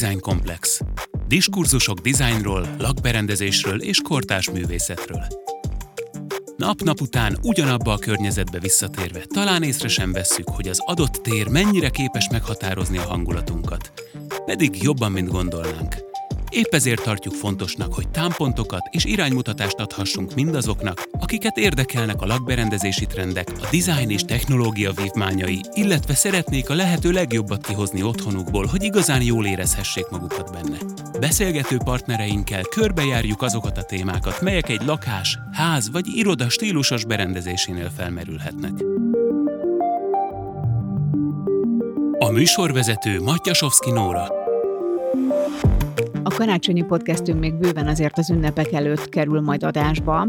Design Komplex. Diskurzusok dizájnról, lakberendezésről és kortárs művészetről. Nap-nap után ugyanabba a környezetbe visszatérve talán észre sem vesszük, hogy az adott tér mennyire képes meghatározni a hangulatunkat. Pedig jobban, mint gondolnánk. Épp ezért tartjuk fontosnak, hogy támpontokat és iránymutatást adhassunk mindazoknak, akiket érdekelnek a lakberendezési trendek, a design és technológia vívmányai, illetve szeretnék a lehető legjobbat kihozni otthonukból, hogy igazán jól érezhessék magukat benne. Beszélgető partnereinkkel körbejárjuk azokat a témákat, melyek egy lakás, ház vagy iroda stílusos berendezésénél felmerülhetnek. A műsorvezető Matyasovszki Nóra. A karácsonyi podcastünk még bőven azért az ünnepek előtt kerül majd adásba,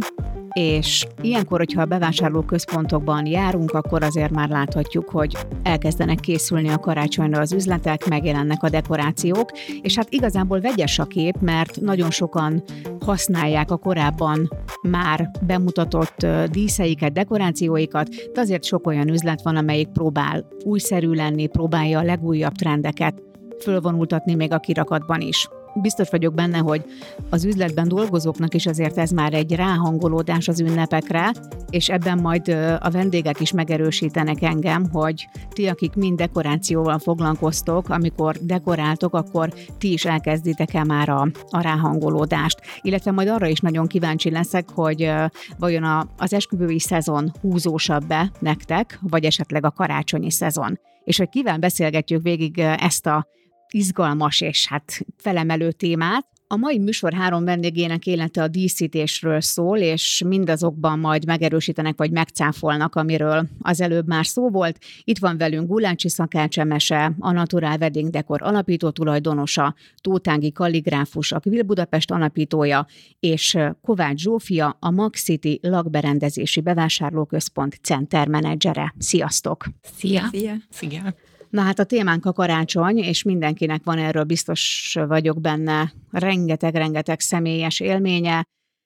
és ilyenkor, hogyha a bevásárlóközpontokban járunk, akkor azért már láthatjuk, hogy elkezdenek készülni a karácsonyra az üzletek, megjelennek a dekorációk, és hát igazából vegyes a kép, mert nagyon sokan használják a korábban már bemutatott díszeiket, dekorációikat, de azért sok olyan üzlet van, amelyik próbál újszerű lenni, próbálja a legújabb trendeket fölvonultatni még a kirakatban is biztos vagyok benne, hogy az üzletben dolgozóknak is azért ez már egy ráhangolódás az ünnepekre, és ebben majd a vendégek is megerősítenek engem, hogy ti, akik mind dekorációval foglalkoztok, amikor dekoráltok, akkor ti is elkezditek-e már a, a ráhangolódást. Illetve majd arra is nagyon kíváncsi leszek, hogy vajon a, az esküvői szezon húzósabb-e nektek, vagy esetleg a karácsonyi szezon. És hogy kivel beszélgetjük végig ezt a izgalmas és hát felemelő témát. A mai műsor három vendégének élete a díszítésről szól, és mindazokban majd megerősítenek vagy megcáfolnak, amiről az előbb már szó volt. Itt van velünk Gulácsi Szakácsemese, a Natural Wedding Decor alapító tulajdonosa, Tótángi kalligráfus, a Kvil Budapest alapítója, és Kovács Zsófia, a Max City lakberendezési bevásárlóközpont center menedzsere. Sziasztok! Szia! Szia! Szia! Na hát a témánk a karácsony, és mindenkinek van erről biztos vagyok benne rengeteg-rengeteg személyes élménye.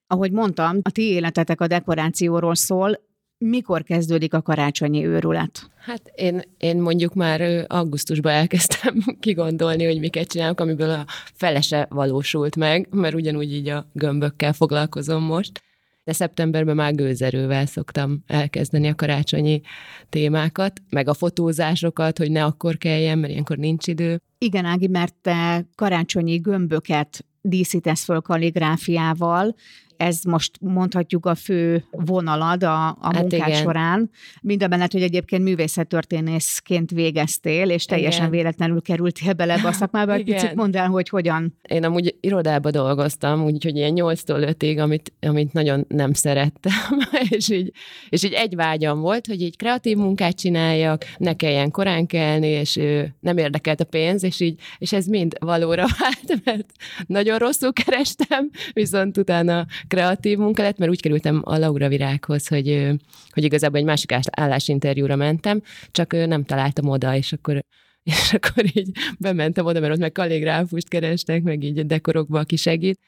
Ahogy mondtam, a ti életetek a dekorációról szól, mikor kezdődik a karácsonyi őrület? Hát én, én mondjuk már augusztusban elkezdtem kigondolni, hogy miket csinálok, amiből a felese valósult meg, mert ugyanúgy így a gömbökkel foglalkozom most de szeptemberben már gőzerővel szoktam elkezdeni a karácsonyi témákat, meg a fotózásokat, hogy ne akkor kelljen, mert ilyenkor nincs idő. Igen, Ági, mert te karácsonyi gömböket díszítesz föl kalligráfiával, ez most mondhatjuk a fő vonalad a, a hát munkád igen. során. Mindemellett, hogy egyébként művészettörténészként végeztél, és teljesen igen. véletlenül kerültél bele ebbe a szakmába. Egy picit mondd el, hogy hogyan. Én amúgy irodába dolgoztam, úgyhogy ilyen 8-tól 5-ig, amit, amit nagyon nem szerettem, és így, és így egy vágyam volt, hogy így kreatív munkát csináljak, ne kelljen korán kelni, és nem érdekelt a pénz, és így, és ez mind valóra vált, mert nagyon rosszul kerestem, viszont utána kreatív munka lett, mert úgy kerültem a Laura Virághoz, hogy, hogy igazából egy másik állásinterjúra mentem, csak nem találtam oda, és akkor és akkor így bementem oda, mert ott meg kalligráfust kerestek, meg így dekorokba, aki segít,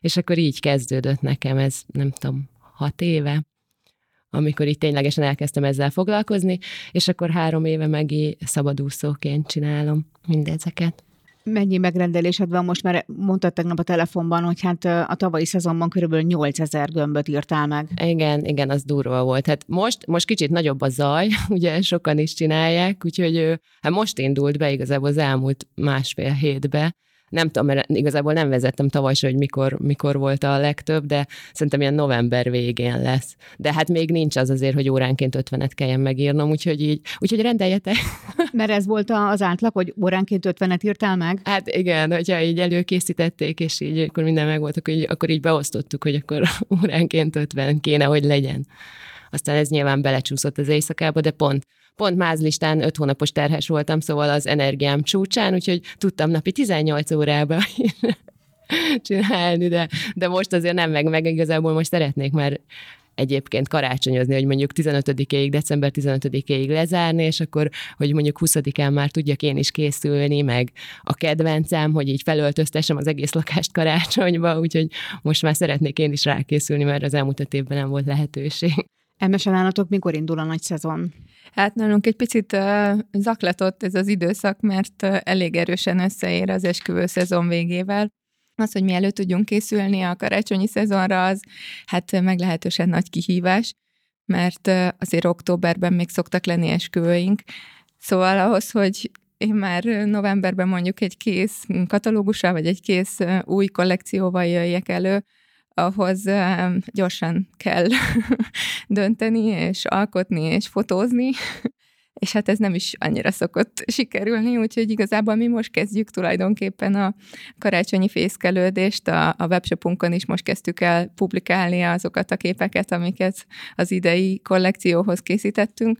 és akkor így kezdődött nekem ez, nem tudom, hat éve, amikor így ténylegesen elkezdtem ezzel foglalkozni, és akkor három éve meg szabadúszóként csinálom mindezeket. Mennyi megrendelésed van most, mert mondtad tegnap a telefonban, hogy hát a tavalyi szezonban körülbelül 8000 gömböt írtál meg. Igen, igen, az durva volt. Hát most, most kicsit nagyobb a zaj, ugye sokan is csinálják, úgyhogy hát most indult be igazából az elmúlt másfél hétbe, nem tudom, mert igazából nem vezettem tavaly hogy mikor, mikor volt a legtöbb, de szerintem ilyen november végén lesz. De hát még nincs az azért, hogy óránként 50-et kelljen megírnom, úgyhogy így, úgyhogy rendeljetek. Mert ez volt az átlag, hogy óránként 50-et írtál meg? Hát igen, hogyha így előkészítették, és így akkor minden megvolt, akkor így, akkor így beosztottuk, hogy akkor óránként 50 kéne, hogy legyen. Aztán ez nyilván belecsúszott az éjszakába, de pont pont mázlistán öt hónapos terhes voltam, szóval az energiám csúcsán, úgyhogy tudtam napi 18 órába csinálni, de, de most azért nem meg, meg igazából most szeretnék már egyébként karácsonyozni, hogy mondjuk 15-ig, december 15-ig lezárni, és akkor, hogy mondjuk 20-án már tudjak én is készülni, meg a kedvencem, hogy így felöltöztessem az egész lakást karácsonyba, úgyhogy most már szeretnék én is rákészülni, mert az elmúlt évben nem volt lehetőség. Elmesel mikor indul a nagy szezon? Hát nálunk egy picit uh, zaklatott ez az időszak, mert uh, elég erősen összeér az esküvő szezon végével. Az, hogy mi elő tudjunk készülni a karácsonyi szezonra, az hát meglehetősen nagy kihívás, mert uh, azért októberben még szoktak lenni esküvőink. Szóval ahhoz, hogy én már novemberben mondjuk egy kész katalógussal, vagy egy kész új kollekcióval jöjjek elő, ahhoz gyorsan kell dönteni, és alkotni, és fotózni, és hát ez nem is annyira szokott sikerülni, úgyhogy igazából mi most kezdjük tulajdonképpen a karácsonyi fészkelődést, a, a webshopunkon is most kezdtük el publikálni azokat a képeket, amiket az idei kollekcióhoz készítettünk.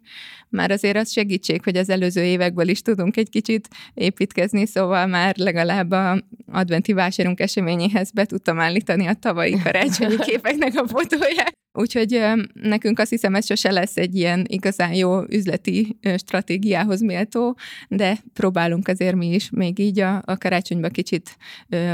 Már azért az segítség, hogy az előző évekből is tudunk egy kicsit építkezni, szóval már legalább a adventi vásárunk eseményéhez be tudtam állítani a tavalyi karácsonyi képeknek a fotóját. Úgyhogy nekünk azt hiszem, ez sose lesz egy ilyen igazán jó üzleti stratégiához méltó, de próbálunk azért mi is még így a, a karácsonyba kicsit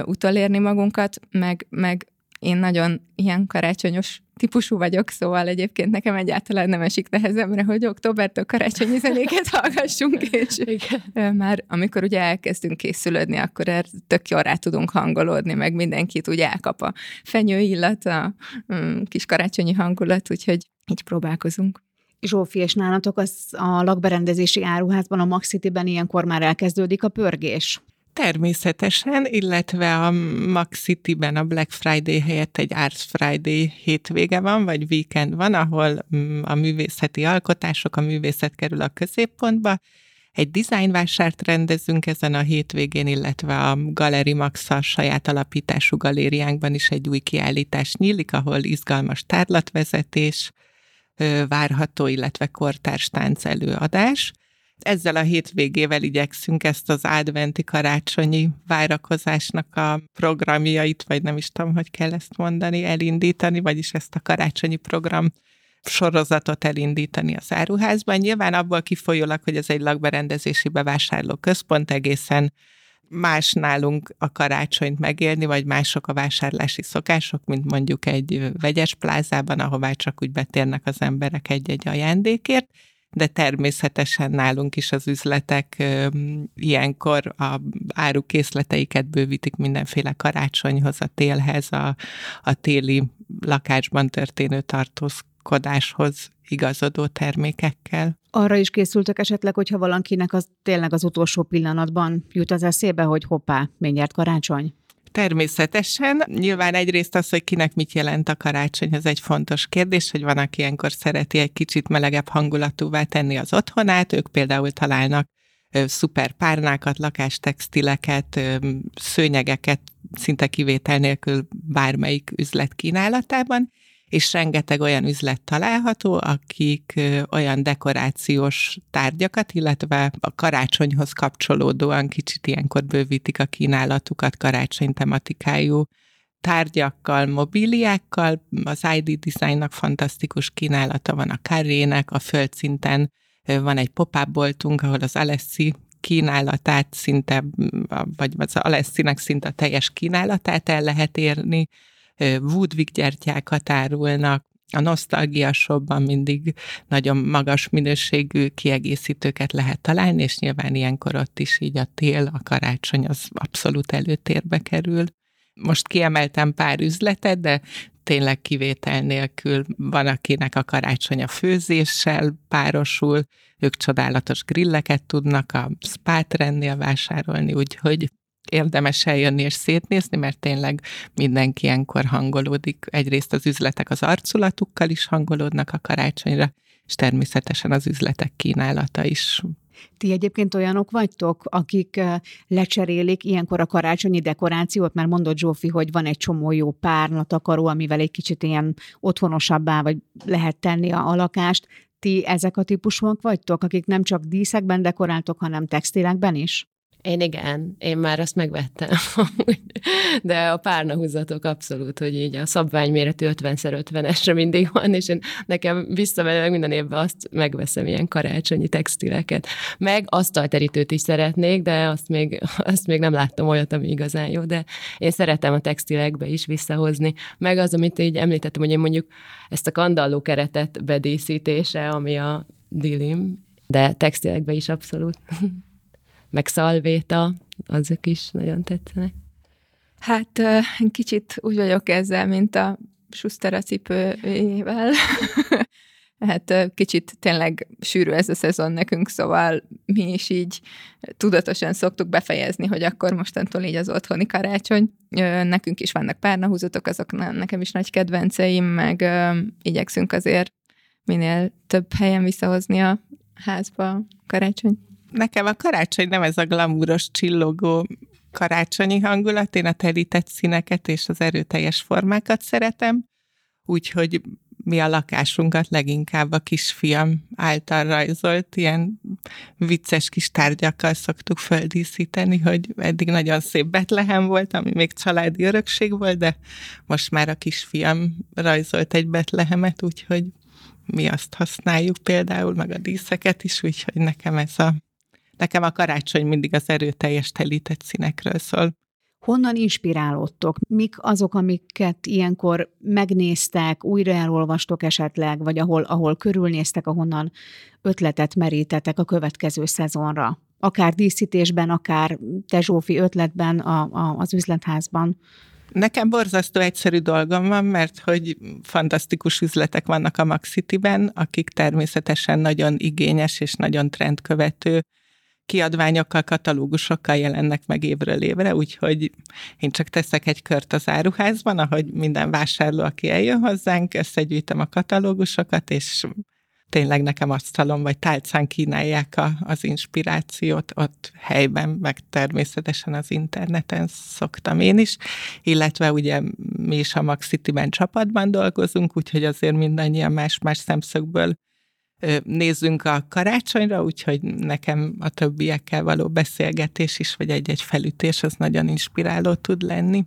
utolérni magunkat, meg, meg én nagyon ilyen karácsonyos típusú vagyok, szóval egyébként nekem egyáltalán nem esik nehezemre, hogy októbertől karácsonyi zenéket hallgassunk, és Igen. már amikor ugye elkezdünk készülődni, akkor erre tök jól rá tudunk hangolódni, meg mindenkit ugye elkap a fenyő illat, a mm, kis karácsonyi hangulat, úgyhogy így próbálkozunk. Zsófi, és nálatok az a lakberendezési áruházban, a Maxitiben ilyenkor már elkezdődik a pörgés? Természetesen, illetve a Max City-ben a Black Friday helyett egy Arts Friday hétvége van, vagy weekend van, ahol mm, a művészeti alkotások, a művészet kerül a középpontba. Egy dizájnvásárt rendezünk ezen a hétvégén, illetve a Galeri Max saját alapítású galériánkban is egy új kiállítás nyílik, ahol izgalmas tárlatvezetés várható, illetve kortárs tánc előadás ezzel a hétvégével igyekszünk ezt az adventi karácsonyi várakozásnak a programjait, vagy nem is tudom, hogy kell ezt mondani, elindítani, vagyis ezt a karácsonyi program sorozatot elindítani az áruházban. Nyilván abból kifolyólag, hogy ez egy lakberendezési bevásárló központ, egészen más nálunk a karácsonyt megélni, vagy mások a vásárlási szokások, mint mondjuk egy vegyes plázában, ahová csak úgy betérnek az emberek egy-egy ajándékért de természetesen nálunk is az üzletek ilyenkor a árukészleteiket bővítik mindenféle karácsonyhoz, a télhez, a, a téli lakásban történő tartózkodáshoz igazodó termékekkel. Arra is készültek esetleg, hogyha valakinek az tényleg az utolsó pillanatban jut az eszébe, hogy hoppá, mindjárt karácsony? Természetesen. Nyilván egyrészt az, hogy kinek mit jelent a karácsony, ez egy fontos kérdés, hogy van, aki ilyenkor szereti egy kicsit melegebb hangulatúvá tenni az otthonát, ők például találnak szuper párnákat, lakástextileket, szőnyegeket szinte kivétel nélkül bármelyik üzlet kínálatában, és rengeteg olyan üzlet található, akik olyan dekorációs tárgyakat, illetve a karácsonyhoz kapcsolódóan kicsit ilyenkor bővítik a kínálatukat karácsony tematikájú tárgyakkal, mobiliákkal. Az ID Designnak fantasztikus kínálata van a Carrének, a földszinten van egy pop-up boltunk, ahol az Alessi kínálatát szinte, vagy az Alessinek szinte a teljes kínálatát el lehet érni, Woodwick gyertyákat árulnak, a Nostalgia Shopban mindig nagyon magas minőségű kiegészítőket lehet találni, és nyilván ilyenkor ott is így a tél, a karácsony az abszolút előtérbe kerül. Most kiemeltem pár üzletet, de tényleg kivétel nélkül van, akinek a karácsony a főzéssel párosul, ők csodálatos grilleket tudnak a spátrendnél vásárolni, úgyhogy érdemes eljönni és szétnézni, mert tényleg mindenki ilyenkor hangolódik. Egyrészt az üzletek az arculatukkal is hangolódnak a karácsonyra, és természetesen az üzletek kínálata is ti egyébként olyanok vagytok, akik lecserélik ilyenkor a karácsonyi dekorációt, mert mondott Zsófi, hogy van egy csomó jó párnatakaró, amivel egy kicsit ilyen otthonosabbá vagy lehet tenni a, a lakást. Ti ezek a típusúak vagytok, akik nem csak díszekben dekoráltok, hanem textilekben is? Én igen, én már azt megvettem, de a párnahúzatok abszolút, hogy így a szabványméretű 50x50-esre mindig van, és én nekem visszamenőleg minden évben azt megveszem ilyen karácsonyi textileket. Meg asztalterítőt is szeretnék, de azt még, azt még nem láttam olyat, ami igazán jó, de én szeretem a textilekbe is visszahozni. Meg az, amit így említettem, hogy én mondjuk ezt a kandalló keretet bedíszítése, ami a dilim, de textilekbe is abszolút. Meg szalvéta, azok is nagyon tetszenek. Hát kicsit úgy vagyok ezzel, mint a Schuster a cipőjével. hát kicsit tényleg sűrű ez a szezon nekünk, szóval mi is így tudatosan szoktuk befejezni, hogy akkor mostantól így az otthoni karácsony. Nekünk is vannak párnahúzatok, azok nekem is nagy kedvenceim, meg igyekszünk azért minél több helyen visszahozni a házba karácsony. Nekem a karácsony nem ez a glamúros, csillogó karácsonyi hangulat, én a terített színeket és az erőteljes formákat szeretem, úgyhogy mi a lakásunkat leginkább a kisfiam által rajzolt ilyen vicces kis tárgyakkal szoktuk földíszíteni, hogy eddig nagyon szép Betlehem volt, ami még családi örökség volt, de most már a kisfiam rajzolt egy Betlehemet, úgyhogy mi azt használjuk például, meg a díszeket is, úgyhogy nekem ez a nekem a karácsony mindig az erőteljes telített színekről szól. Honnan inspirálódtok? Mik azok, amiket ilyenkor megnéztek, újra elolvastok esetleg, vagy ahol, ahol körülnéztek, ahonnan ötletet merítetek a következő szezonra? Akár díszítésben, akár te Zsófi ötletben a, a, az üzletházban? Nekem borzasztó egyszerű dolgom van, mert hogy fantasztikus üzletek vannak a Maxitiben, akik természetesen nagyon igényes és nagyon trendkövető kiadványokkal, katalógusokkal jelennek meg évről évre, úgyhogy én csak teszek egy kört az áruházban, ahogy minden vásárló, aki eljön hozzánk, összegyűjtöm a katalógusokat, és tényleg nekem asztalon vagy tálcán kínálják a, az inspirációt. Ott helyben, meg természetesen az interneten szoktam én is, illetve ugye mi is a Max City-ben csapatban dolgozunk, úgyhogy azért mindannyian más-más szemszögből nézzünk a karácsonyra, úgyhogy nekem a többiekkel való beszélgetés is, vagy egy-egy felütés, az nagyon inspiráló tud lenni.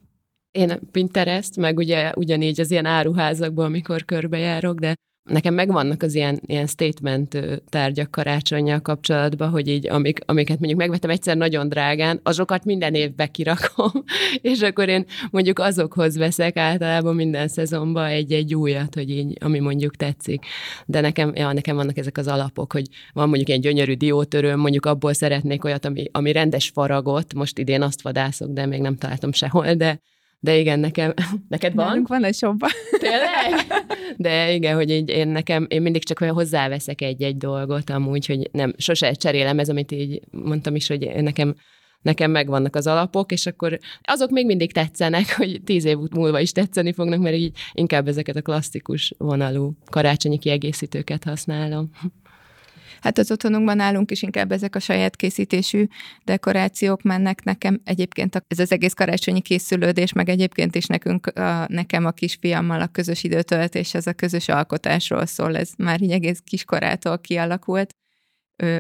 Én Pinterest, meg ugye ugyanígy az ilyen áruházakban, amikor körbejárok, de nekem megvannak az ilyen, ilyen statement tárgyak karácsonyjal kapcsolatban, hogy így amik, amiket mondjuk megvettem egyszer nagyon drágán, azokat minden évbe kirakom, és akkor én mondjuk azokhoz veszek általában minden szezonban egy-egy újat, hogy így, ami mondjuk tetszik. De nekem, ja, nekem vannak ezek az alapok, hogy van mondjuk egy gyönyörű diótörőm, mondjuk abból szeretnék olyat, ami, ami rendes faragot, most idén azt vadászok, de még nem találtam sehol, de de igen, nekem, neked van? Nálunk van egy shopban. Tényleg? De igen, hogy így én nekem, én mindig csak hozzáveszek egy-egy dolgot amúgy, hogy nem, sose cserélem ez, amit így mondtam is, hogy nekem nekem megvannak az alapok, és akkor azok még mindig tetszenek, hogy tíz év múlva is tetszeni fognak, mert így inkább ezeket a klasszikus vonalú karácsonyi kiegészítőket használom. Hát az otthonunkban nálunk is inkább ezek a saját készítésű dekorációk mennek nekem. Egyébként ez az egész karácsonyi készülődés, meg egyébként is nekünk, a, nekem a kisfiammal a közös időtöltés, az a közös alkotásról szól, ez már így egész kiskorától kialakult.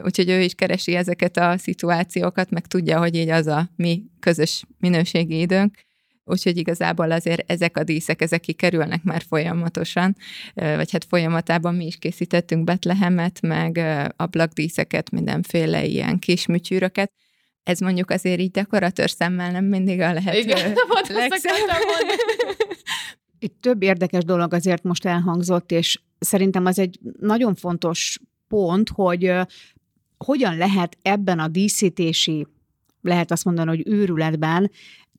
Úgyhogy ő is keresi ezeket a szituációkat, meg tudja, hogy így az a mi közös minőségi időnk úgyhogy igazából azért ezek a díszek, ezek kikerülnek már folyamatosan, vagy hát folyamatában mi is készítettünk Betlehemet, meg ablakdíszeket, mindenféle ilyen kis műtyűröket, ez mondjuk azért így dekoratőr szemmel nem mindig a lehető Igen, Itt több érdekes dolog azért most elhangzott, és szerintem az egy nagyon fontos pont, hogy hogyan lehet ebben a díszítési, lehet azt mondani, hogy őrületben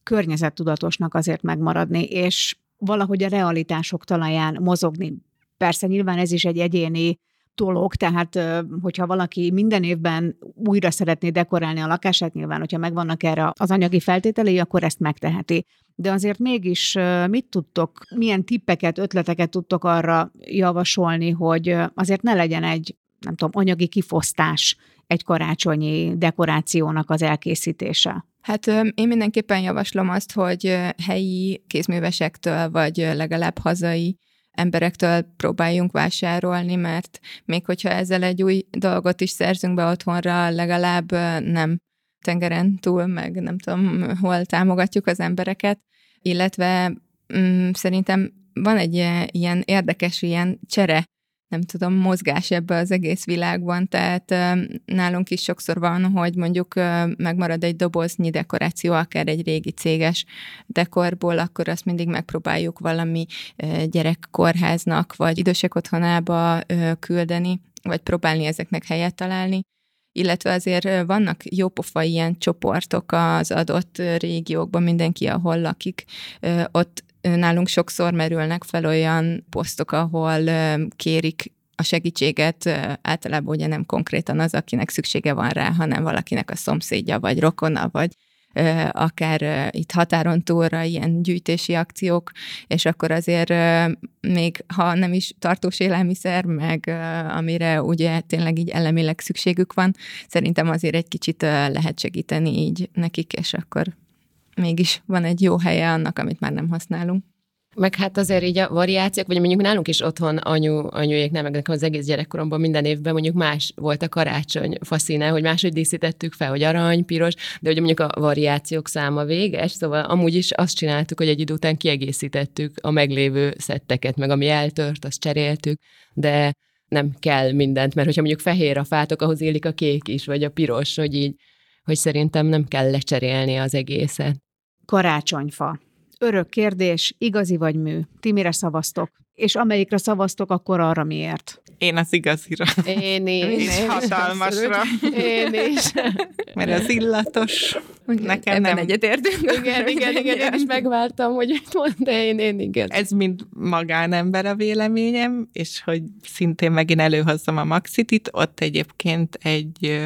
környezettudatosnak azért megmaradni, és valahogy a realitások talaján mozogni. Persze nyilván ez is egy egyéni dolog, tehát hogyha valaki minden évben újra szeretné dekorálni a lakását, nyilván, hogyha megvannak erre az anyagi feltételei, akkor ezt megteheti. De azért mégis mit tudtok, milyen tippeket, ötleteket tudtok arra javasolni, hogy azért ne legyen egy, nem tudom, anyagi kifosztás egy karácsonyi dekorációnak az elkészítése? Hát én mindenképpen javaslom azt, hogy helyi kézművesektől, vagy legalább hazai emberektől próbáljunk vásárolni, mert még hogyha ezzel egy új dolgot is szerzünk be otthonra, legalább nem tengeren túl, meg nem tudom, hol támogatjuk az embereket, illetve mm, szerintem van egy ilyen érdekes ilyen csere nem tudom, mozgás ebbe az egész világban, tehát nálunk is sokszor van, hogy mondjuk megmarad egy doboznyi dekoráció, akár egy régi céges dekorból, akkor azt mindig megpróbáljuk valami gyerekkórháznak, vagy idősek otthonába küldeni, vagy próbálni ezeknek helyet találni. Illetve azért vannak jópofa ilyen csoportok az adott régiókban, mindenki, ahol lakik, ott nálunk sokszor merülnek fel olyan posztok, ahol kérik a segítséget általában ugye nem konkrétan az, akinek szüksége van rá, hanem valakinek a szomszédja, vagy rokona, vagy akár itt határon túlra ilyen gyűjtési akciók, és akkor azért még ha nem is tartós élelmiszer, meg amire ugye tényleg így elemileg szükségük van, szerintem azért egy kicsit lehet segíteni így nekik, és akkor mégis van egy jó helye annak, amit már nem használunk. Meg hát azért így a variációk, vagy mondjuk nálunk is otthon anyu, anyuék, meg az egész gyerekkoromban minden évben mondjuk más volt a karácsony faszíne, hogy máshogy díszítettük fel, hogy arany, piros, de ugye mondjuk a variációk száma véges, szóval amúgy is azt csináltuk, hogy egy idő után kiegészítettük a meglévő szetteket, meg ami eltört, azt cseréltük, de nem kell mindent, mert hogyha mondjuk fehér a fátok, ahhoz élik a kék is, vagy a piros, hogy így, hogy szerintem nem kell lecserélni az egészet. Karácsonyfa. Örök kérdés, igazi vagy mű? Ti mire szavaztok? És amelyikre szavaztok, akkor arra miért? Én az igazira. Én is. És hatalmasra. Én is. Mert az illatos. Nekem Ebben nem. egyetértünk. Igen, igen, igen, én is megvártam, hogy mit mond, de én, én igen. Ez mind magánember a véleményem, és hogy szintén megint előhozzam a Maxitit, ott egyébként egy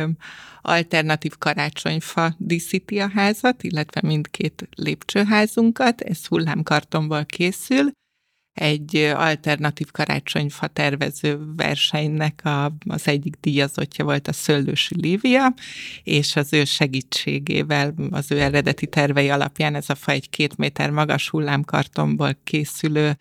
alternatív karácsonyfa díszíti a házat, illetve mindkét lépcsőházunkat, ez hullámkartonból készül, egy alternatív karácsonyfa tervező versenynek a, az egyik díjazottja volt a Szöllősi Lívia, és az ő segítségével, az ő eredeti tervei alapján ez a fa egy két méter magas hullámkartonból készülő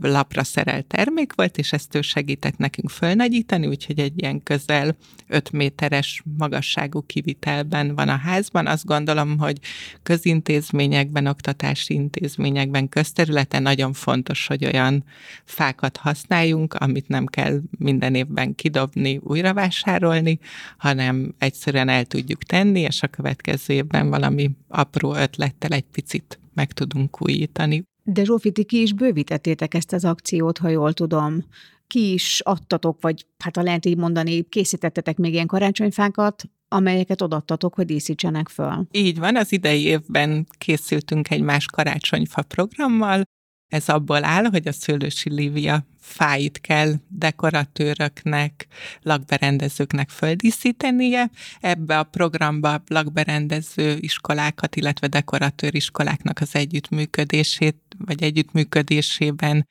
lapra szerelt termék volt, és ezt ő segített nekünk fölnagyítani, úgyhogy egy ilyen közel 5 méteres magasságú kivitelben van a házban. Azt gondolom, hogy közintézményekben, oktatási intézményekben, közterületen nagyon fontos, hogy olyan fákat használjunk, amit nem kell minden évben kidobni, újra vásárolni, hanem egyszerűen el tudjuk tenni, és a következő évben valami apró ötlettel egy picit meg tudunk újítani. De Zsófi, ti ki is bővítettétek ezt az akciót, ha jól tudom. Ki is adtatok, vagy hát ha lehet így mondani, készítettetek még ilyen karácsonyfákat, amelyeket odattatok, hogy díszítsenek föl. Így van, az idei évben készültünk egy más karácsonyfa programmal, ez abból áll, hogy a Szőlősi Lívia fáit kell dekoratőröknek, lakberendezőknek földíszítenie. Ebbe a programba lakberendező iskolákat, illetve dekoratőr iskoláknak az együttműködését, vagy együttműködésében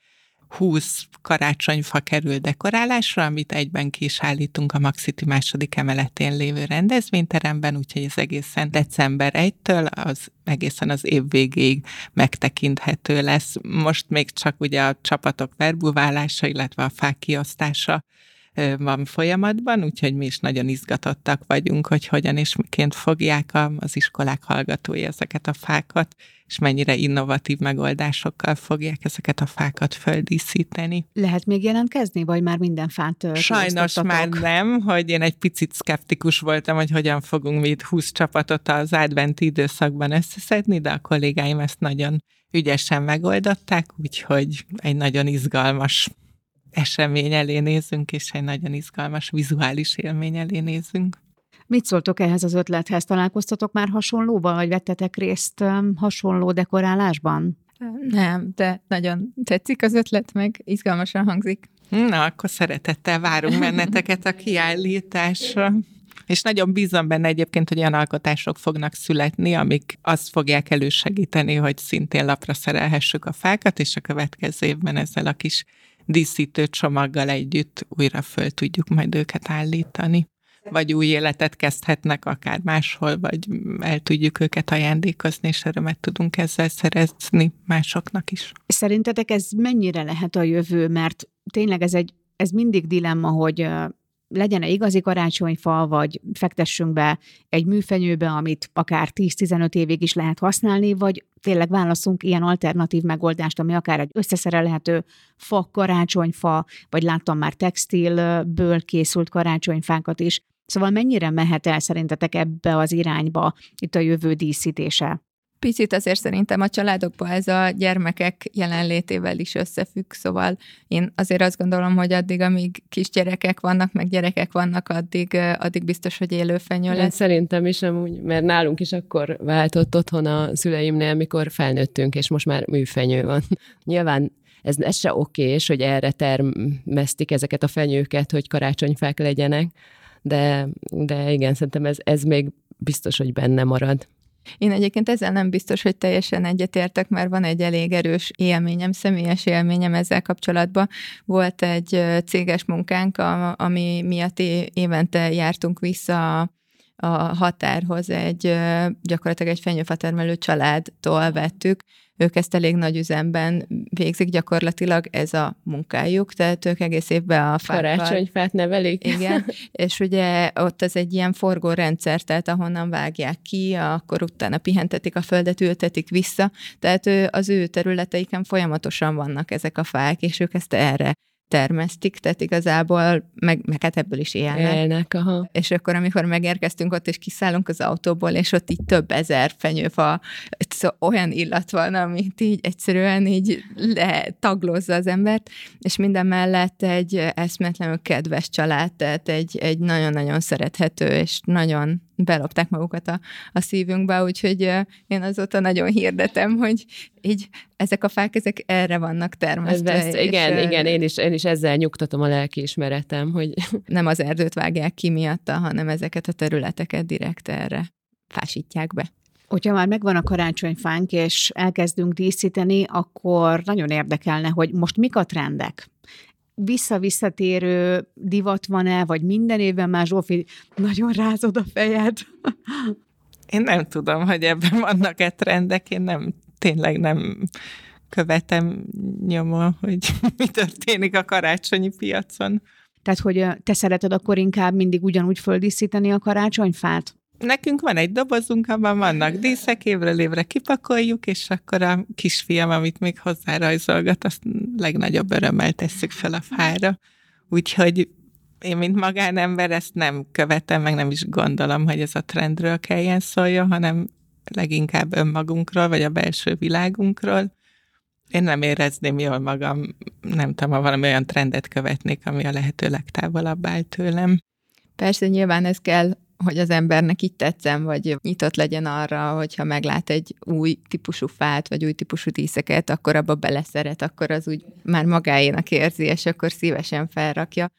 20 karácsonyfa kerül dekorálásra, amit egyben ki is állítunk a Maxiti második emeletén lévő rendezvényteremben, úgyhogy ez egészen december 1-től az egészen az év végéig megtekinthető lesz. Most még csak ugye a csapatok verbuválása, illetve a fák kiosztása van folyamatban, úgyhogy mi is nagyon izgatottak vagyunk, hogy hogyan és miként fogják az iskolák hallgatói ezeket a fákat, és mennyire innovatív megoldásokkal fogják ezeket a fákat földíszíteni. Lehet még jelentkezni, vagy már minden fát Sajnos már nem, hogy én egy picit szkeptikus voltam, hogy hogyan fogunk mi itt 20 csapatot az adventi időszakban összeszedni, de a kollégáim ezt nagyon ügyesen megoldották, úgyhogy egy nagyon izgalmas esemény elé nézünk, és egy nagyon izgalmas vizuális élmény elé nézünk. Mit szóltok ehhez az ötlethez? Találkoztatok már hasonlóval, vagy vettetek részt hasonló dekorálásban? Nem, de nagyon tetszik az ötlet, meg izgalmasan hangzik. Na, akkor szeretettel várunk benneteket a kiállításra. És nagyon bízom benne egyébként, hogy olyan alkotások fognak születni, amik azt fogják elősegíteni, hogy szintén lapra szerelhessük a fákat, és a következő évben ezzel a kis díszítő csomaggal együtt újra föl tudjuk majd őket állítani vagy új életet kezdhetnek akár máshol, vagy el tudjuk őket ajándékozni, és örömet tudunk ezzel szerezni másoknak is. Szerintetek ez mennyire lehet a jövő, mert tényleg ez egy ez mindig dilemma, hogy legyen-e igazi karácsonyfa, vagy fektessünk be egy műfenyőbe, amit akár 10-15 évig is lehet használni, vagy tényleg válaszunk ilyen alternatív megoldást, ami akár egy összeszerelhető fa, karácsonyfa, vagy láttam már textilből készült karácsonyfákat is. Szóval mennyire mehet el szerintetek ebbe az irányba itt a jövő díszítése? Picit azért szerintem a családokban ez a gyermekek jelenlétével is összefügg, szóval én azért azt gondolom, hogy addig, amíg kisgyerekek vannak, meg gyerekek vannak, addig, addig biztos, hogy élőfenyő lesz. Szerintem is amúgy, mert nálunk is akkor váltott otthon a szüleimnél, mikor felnőttünk, és most már műfenyő van. Nyilván ez, ez se okés, hogy erre termesztik ezeket a fenyőket, hogy karácsonyfák legyenek, de, de igen, szerintem ez, ez még biztos, hogy benne marad. Én egyébként ezzel nem biztos, hogy teljesen egyetértek, mert van egy elég erős élményem, személyes élményem ezzel kapcsolatban. Volt egy céges munkánk, ami miatt évente jártunk vissza a határhoz, egy gyakorlatilag egy fenyőfatermelő családtól vettük, ők ezt elég nagy üzemben végzik, gyakorlatilag ez a munkájuk, tehát ők egész évben a fákkal... Karácsonyfát nevelik. Igen, és ugye ott ez egy ilyen forgó rendszer, tehát ahonnan vágják ki, akkor utána pihentetik a földet, ültetik vissza, tehát az ő területeiken folyamatosan vannak ezek a fák, és ők ezt erre termesztik, tehát igazából meg, meg hát ebből is élnek. Élnek, aha. És akkor, amikor megérkeztünk ott, és kiszállunk az autóból, és ott így több ezer fenyőfa, szóval olyan illat van, amit így egyszerűen így letaglozza az embert, és minden mellett egy eszmetlenül kedves család, tehát egy, egy nagyon-nagyon szerethető, és nagyon belopták magukat a, a szívünkbe, úgyhogy én azóta nagyon hirdetem, hogy így ezek a fák, ezek erre vannak termesztve. Ez, és igen, igen, én is, én is ezzel nyugtatom a lelkiismeretem, hogy... Nem az erdőt vágják ki miatta, hanem ezeket a területeket direkt erre fásítják be. Hogyha már megvan a karácsonyfánk, és elkezdünk díszíteni, akkor nagyon érdekelne, hogy most mik a trendek visszavisszatérő divat van-e, vagy minden évben már Zsófi nagyon rázod a fejed? Én nem tudom, hogy ebben vannak-e trendek, én nem, tényleg nem követem nyomon, hogy mi történik a karácsonyi piacon. Tehát, hogy te szereted akkor inkább mindig ugyanúgy földíszíteni a karácsonyfát? Nekünk van egy dobozunk, abban vannak díszek, évről évre kipakoljuk, és akkor a kisfiam, amit még hozzárajzolgat, azt legnagyobb örömmel tesszük fel a fára. Úgyhogy én, mint magánember, ezt nem követem, meg nem is gondolom, hogy ez a trendről kelljen szóljon, hanem leginkább önmagunkról, vagy a belső világunkról. Én nem érezném jól magam, nem tudom, ha valami olyan trendet követnék, ami a lehető legtávolabb áll tőlem. Persze, nyilván ez kell hogy az embernek így tetszem, vagy nyitott legyen arra, hogyha meglát egy új típusú fát, vagy új típusú díszeket, akkor abba beleszeret, akkor az úgy már magáénak érzi, és akkor szívesen felrakja.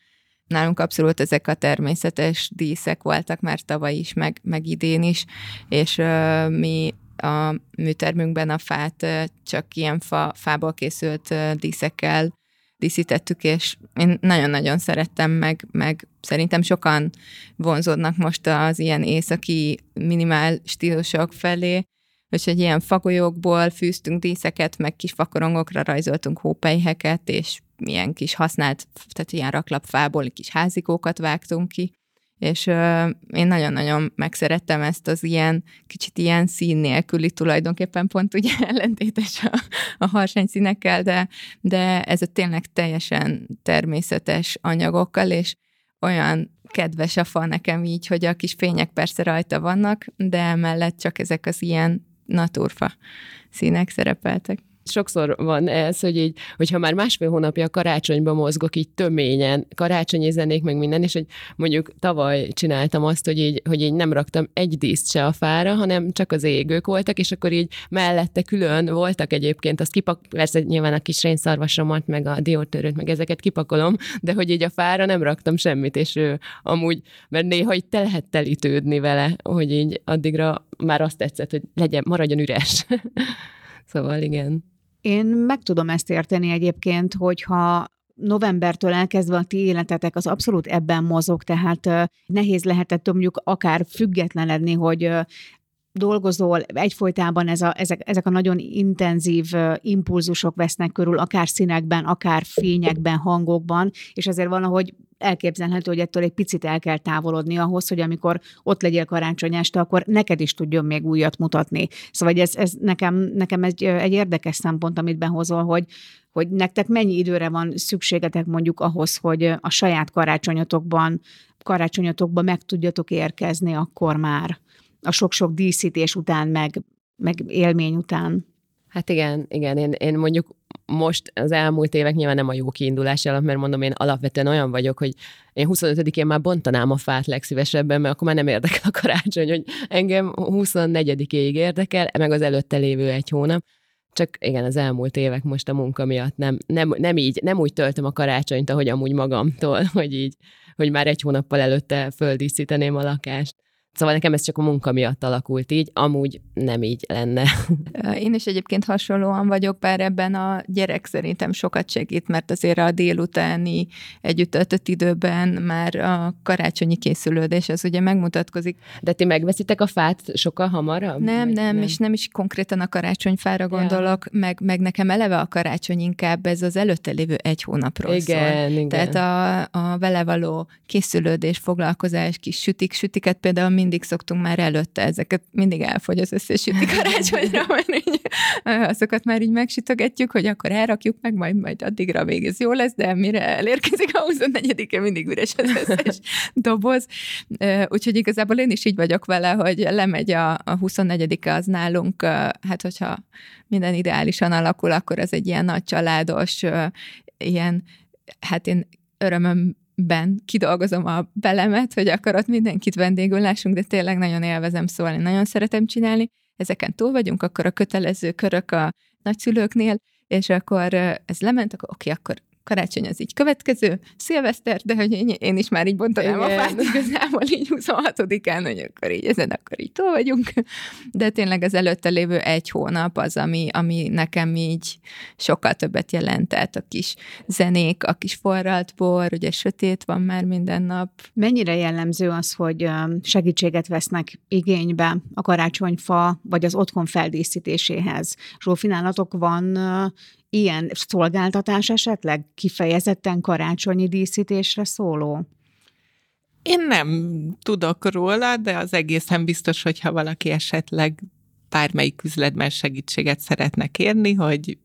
Nálunk abszolút ezek a természetes díszek voltak már tavaly is, meg, meg idén is, és uh, mi a műtermünkben a fát csak ilyen fa, fából készült díszekkel díszítettük, és én nagyon-nagyon szerettem, meg, meg szerintem sokan vonzódnak most az ilyen északi minimál stílusok felé, úgyhogy ilyen fagolyokból fűztünk díszeket, meg kis fakorongokra rajzoltunk hópelyheket, és milyen kis használt, tehát ilyen raklapfából kis házikókat vágtunk ki, és uh, én nagyon-nagyon megszerettem ezt az ilyen, kicsit ilyen szín nélküli, tulajdonképpen pont ugye ellentétes a, a harsány színekkel, de, de ez a tényleg teljesen természetes anyagokkal, és olyan kedves a fa nekem így, hogy a kis fények persze rajta vannak, de mellett csak ezek az ilyen naturfa színek szerepeltek sokszor van ez, hogy így, hogyha már másfél hónapja a karácsonyba mozgok így töményen, karácsonyi zenék, meg minden, és hogy mondjuk tavaly csináltam azt, hogy így, hogy így nem raktam egy díszt se a fára, hanem csak az égők voltak, és akkor így mellette külön voltak egyébként, azt kipak, persze nyilván a kis rénszarvasomat, meg a diótörőt, meg ezeket kipakolom, de hogy így a fára nem raktam semmit, és ő amúgy, mert néha így te lehet telítődni vele, hogy így addigra már azt tetszett, hogy legyen, maradjon üres. szóval igen. Én meg tudom ezt érteni egyébként, hogyha novembertől elkezdve a ti életetek az abszolút ebben mozog, tehát nehéz lehetett mondjuk akár függetlenedni, hogy dolgozol, egyfolytában ez a, ezek, ezek a nagyon intenzív impulzusok vesznek körül, akár színekben, akár fényekben, hangokban, és ezért valahogy elképzelhető, hogy ettől egy picit el kell távolodni ahhoz, hogy amikor ott legyél karácsony este, akkor neked is tudjon még újat mutatni. Szóval ez, ez nekem, nekem egy, egy érdekes szempont, amit behozol, hogy, hogy nektek mennyi időre van szükségetek mondjuk ahhoz, hogy a saját karácsonyotokban, karácsonyotokban meg tudjatok érkezni akkor már a sok-sok díszítés után, meg, meg élmény után. Hát igen, igen, én, én mondjuk most az elmúlt évek nyilván nem a jó kiindulás alap, mert mondom, én alapvetően olyan vagyok, hogy én 25-én már bontanám a fát legszívesebben, mert akkor már nem érdekel a karácsony, hogy engem 24-ig érdekel, meg az előtte lévő egy hónap. Csak igen, az elmúlt évek most a munka miatt nem, nem, nem így, nem úgy töltöm a karácsonyt, ahogy amúgy magamtól, hogy így, hogy már egy hónappal előtte földíszíteném a lakást. Szóval nekem ez csak a munka miatt alakult így, amúgy nem így lenne. Én is egyébként hasonlóan vagyok, bár ebben a gyerek szerintem sokat segít, mert azért a délutáni együtt töltött időben már a karácsonyi készülődés, az ugye megmutatkozik. De ti megveszitek a fát sokkal hamarabb? Nem, nem, nem, és nem is konkrétan a karácsonyfára gondolok, ja. meg, meg nekem eleve a karácsony inkább ez az előtte lévő egy hónapról igen, szól. Igen. Tehát a, a vele való készülődés, foglalkozás, kis sütik, sütiket például mindig szoktunk már előtte ezeket, mindig elfogy az összes süti karácsonyra, mert így, azokat már így megsütögetjük, hogy akkor elrakjuk meg, majd, majd addigra még ez jó lesz, de mire elérkezik a 24-e, mindig üres az összes doboz. Úgyhogy igazából én is így vagyok vele, hogy lemegy a, a 24-e az nálunk, hát hogyha minden ideálisan alakul, akkor ez egy ilyen nagy családos, ilyen, hát én örömöm ben kidolgozom a belemet, hogy akkor ott mindenkit vendégül lássunk, de tényleg nagyon élvezem szólni, nagyon szeretem csinálni. Ezeken túl vagyunk, akkor a kötelező körök a nagyszülőknél, és akkor ez lement, akkor oké, akkor karácsony az így következő, szilveszter, de hogy én, én is már így bontanám Igen. a fát igazából így 26-án, hogy akkor így ezen akkor így túl vagyunk. De tényleg az előtte lévő egy hónap az, ami, ami nekem így sokkal többet jelentett. A kis zenék, a kis forralt bor, ugye sötét van már minden nap. Mennyire jellemző az, hogy segítséget vesznek igénybe a karácsonyfa, vagy az otthon feldíszítéséhez? Zsófi, nálatok van ilyen szolgáltatás esetleg kifejezetten karácsonyi díszítésre szóló? Én nem tudok róla, de az egészen biztos, hogyha valaki esetleg bármelyik üzletben segítséget szeretne kérni, hogy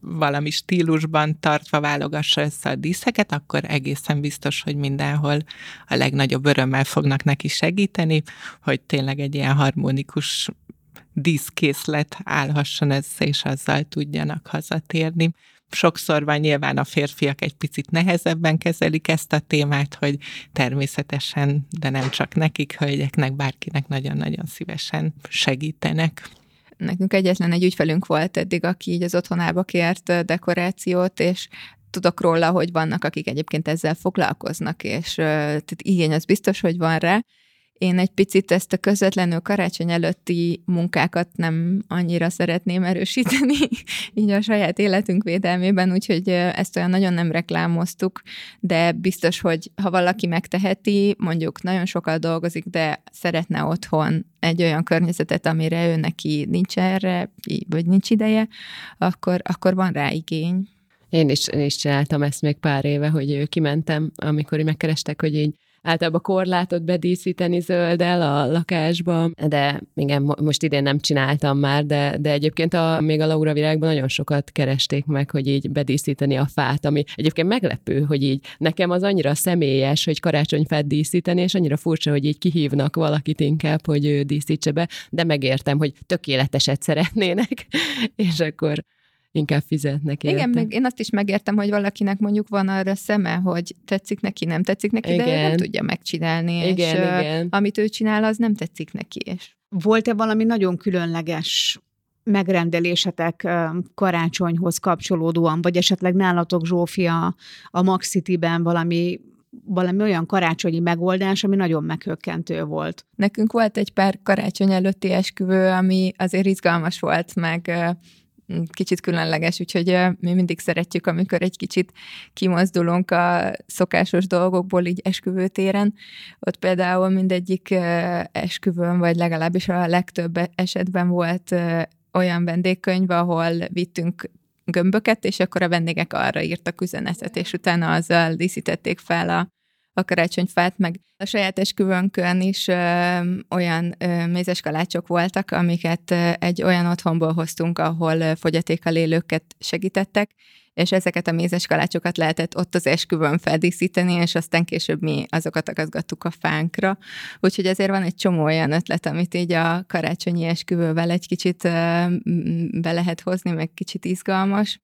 valami stílusban tartva válogassa össze a díszeket, akkor egészen biztos, hogy mindenhol a legnagyobb örömmel fognak neki segíteni, hogy tényleg egy ilyen harmonikus díszkészlet állhasson össze, és azzal tudjanak hazatérni. Sokszor van nyilván a férfiak egy picit nehezebben kezelik ezt a témát, hogy természetesen, de nem csak nekik, hölgyeknek, bárkinek nagyon-nagyon szívesen segítenek. Nekünk egyetlen egy ügyfelünk volt eddig, aki így az otthonába kért dekorációt, és tudok róla, hogy vannak, akik egyébként ezzel foglalkoznak, és tehát igény az biztos, hogy van rá, én egy picit ezt a közvetlenül karácsony előtti munkákat nem annyira szeretném erősíteni, így a saját életünk védelmében, úgyhogy ezt olyan nagyon nem reklámoztuk, de biztos, hogy ha valaki megteheti, mondjuk nagyon sokat dolgozik, de szeretne otthon egy olyan környezetet, amire ő neki nincs erre, vagy nincs ideje, akkor, akkor van rá igény. Én is, én is csináltam ezt még pár éve, hogy kimentem, amikor megkerestek, hogy így általában korlátot bedíszíteni zölddel a lakásba, de igen, most idén nem csináltam már, de, de egyébként a, még a Laura virágban nagyon sokat keresték meg, hogy így bedíszíteni a fát, ami egyébként meglepő, hogy így nekem az annyira személyes, hogy karácsonyfát díszíteni, és annyira furcsa, hogy így kihívnak valakit inkább, hogy ő díszítse be, de megértem, hogy tökéleteset szeretnének, és akkor inkább fizetnek érte. Igen, meg én azt is megértem, hogy valakinek mondjuk van arra szeme, hogy tetszik neki, nem tetszik neki, igen. de nem tudja megcsinálni, igen, és igen. amit ő csinál, az nem tetszik neki. És... Volt-e valami nagyon különleges megrendelésetek karácsonyhoz kapcsolódóan, vagy esetleg nálatok Zsófia a Max City-ben valami valami olyan karácsonyi megoldás, ami nagyon meghökkentő volt. Nekünk volt egy pár karácsony előtti esküvő, ami azért izgalmas volt, meg kicsit különleges, úgyhogy mi mindig szeretjük, amikor egy kicsit kimozdulunk a szokásos dolgokból így esküvőtéren. Ott például mindegyik esküvőn, vagy legalábbis a legtöbb esetben volt olyan vendégkönyv, ahol vittünk gömböket, és akkor a vendégek arra írtak üzenetet, és utána azzal díszítették fel a a karácsonyfát, meg a saját esküvőnkön is ö, olyan ö, mézes kalácsok voltak, amiket ö, egy olyan otthonból hoztunk, ahol ö, fogyatékkal élőket segítettek, és ezeket a mézes kalácsokat lehetett ott az esküvőn feldíszíteni, és aztán később mi azokat akaszgattuk a fánkra. Úgyhogy azért van egy csomó olyan ötlet, amit így a karácsonyi esküvővel egy kicsit be lehet hozni, meg kicsit izgalmas,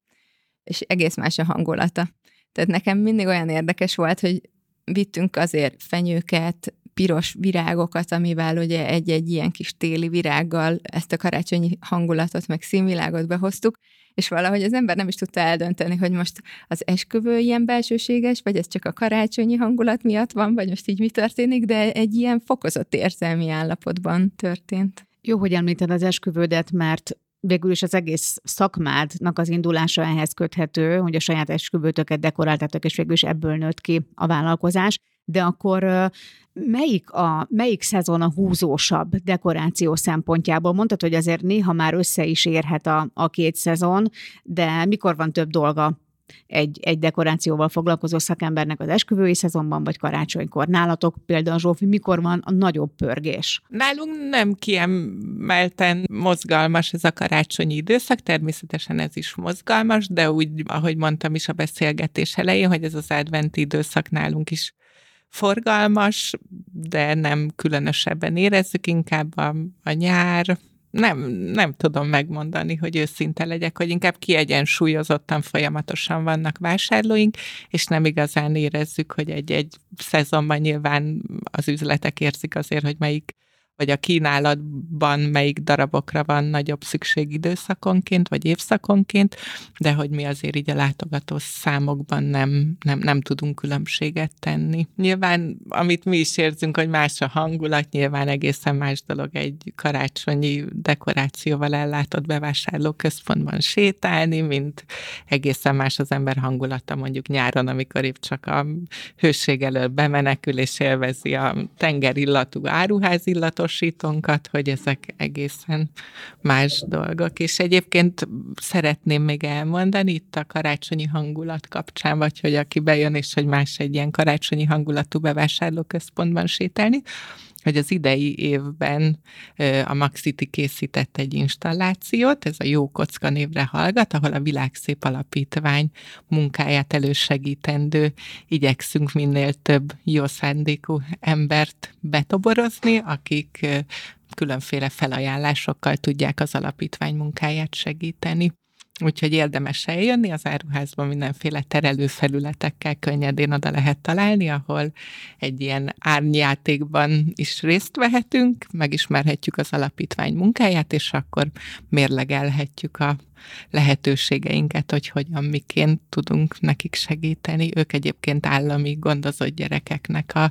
és egész más a hangulata. Tehát nekem mindig olyan érdekes volt, hogy vittünk azért fenyőket, piros virágokat, amivel ugye egy-egy ilyen kis téli virággal ezt a karácsonyi hangulatot, meg színvilágot behoztuk, és valahogy az ember nem is tudta eldönteni, hogy most az esküvő ilyen belsőséges, vagy ez csak a karácsonyi hangulat miatt van, vagy most így mi történik, de egy ilyen fokozott érzelmi állapotban történt. Jó, hogy említed az esküvődet, mert végül is az egész szakmádnak az indulása ehhez köthető, hogy a saját esküvőtöket dekoráltatok, és végül is ebből nőtt ki a vállalkozás. De akkor melyik, a, melyik szezon a húzósabb dekoráció szempontjából? Mondtad, hogy azért néha már össze is érhet a, a két szezon, de mikor van több dolga egy, egy dekorációval foglalkozó szakembernek az esküvői szezonban, vagy karácsonykor. Nálatok például, Zsófi, mikor van a nagyobb pörgés? Nálunk nem kiemelten mozgalmas ez a karácsonyi időszak, természetesen ez is mozgalmas, de úgy, ahogy mondtam is a beszélgetés elején, hogy ez az adventi időszak nálunk is forgalmas, de nem különösebben érezzük, inkább a, a nyár, nem, nem tudom megmondani, hogy őszinte legyek, hogy inkább kiegyensúlyozottan folyamatosan vannak vásárlóink, és nem igazán érezzük, hogy egy-egy szezonban nyilván az üzletek érzik azért, hogy melyik vagy a kínálatban melyik darabokra van nagyobb szükség időszakonként, vagy évszakonként, de hogy mi azért így a látogató számokban nem, nem, nem tudunk különbséget tenni. Nyilván, amit mi is érzünk, hogy más a hangulat, nyilván egészen más dolog egy karácsonyi dekorációval ellátott bevásárlóközpontban sétálni, mint egészen más az ember hangulata mondjuk nyáron, amikor épp csak a hőség elől bemenekül és élvezi a tengerillatú áruház illatos tudatosítónkat, hogy ezek egészen más dolgok. És egyébként szeretném még elmondani itt a karácsonyi hangulat kapcsán, vagy hogy aki bejön, és hogy más egy ilyen karácsonyi hangulatú bevásárlóközpontban sétálni, hogy az idei évben a Maxiti készített egy installációt, ez a Jó Kocka névre hallgat, ahol a Világszép Alapítvány munkáját elősegítendő igyekszünk minél több jó szándékú embert betoborozni, akik különféle felajánlásokkal tudják az alapítvány munkáját segíteni. Úgyhogy érdemes eljönni, az áruházban mindenféle terelőfelületekkel könnyedén oda lehet találni, ahol egy ilyen árnyjátékban is részt vehetünk, megismerhetjük az alapítvány munkáját, és akkor mérlegelhetjük a lehetőségeinket, hogy hogyan, miként tudunk nekik segíteni. Ők egyébként állami gondozott gyerekeknek a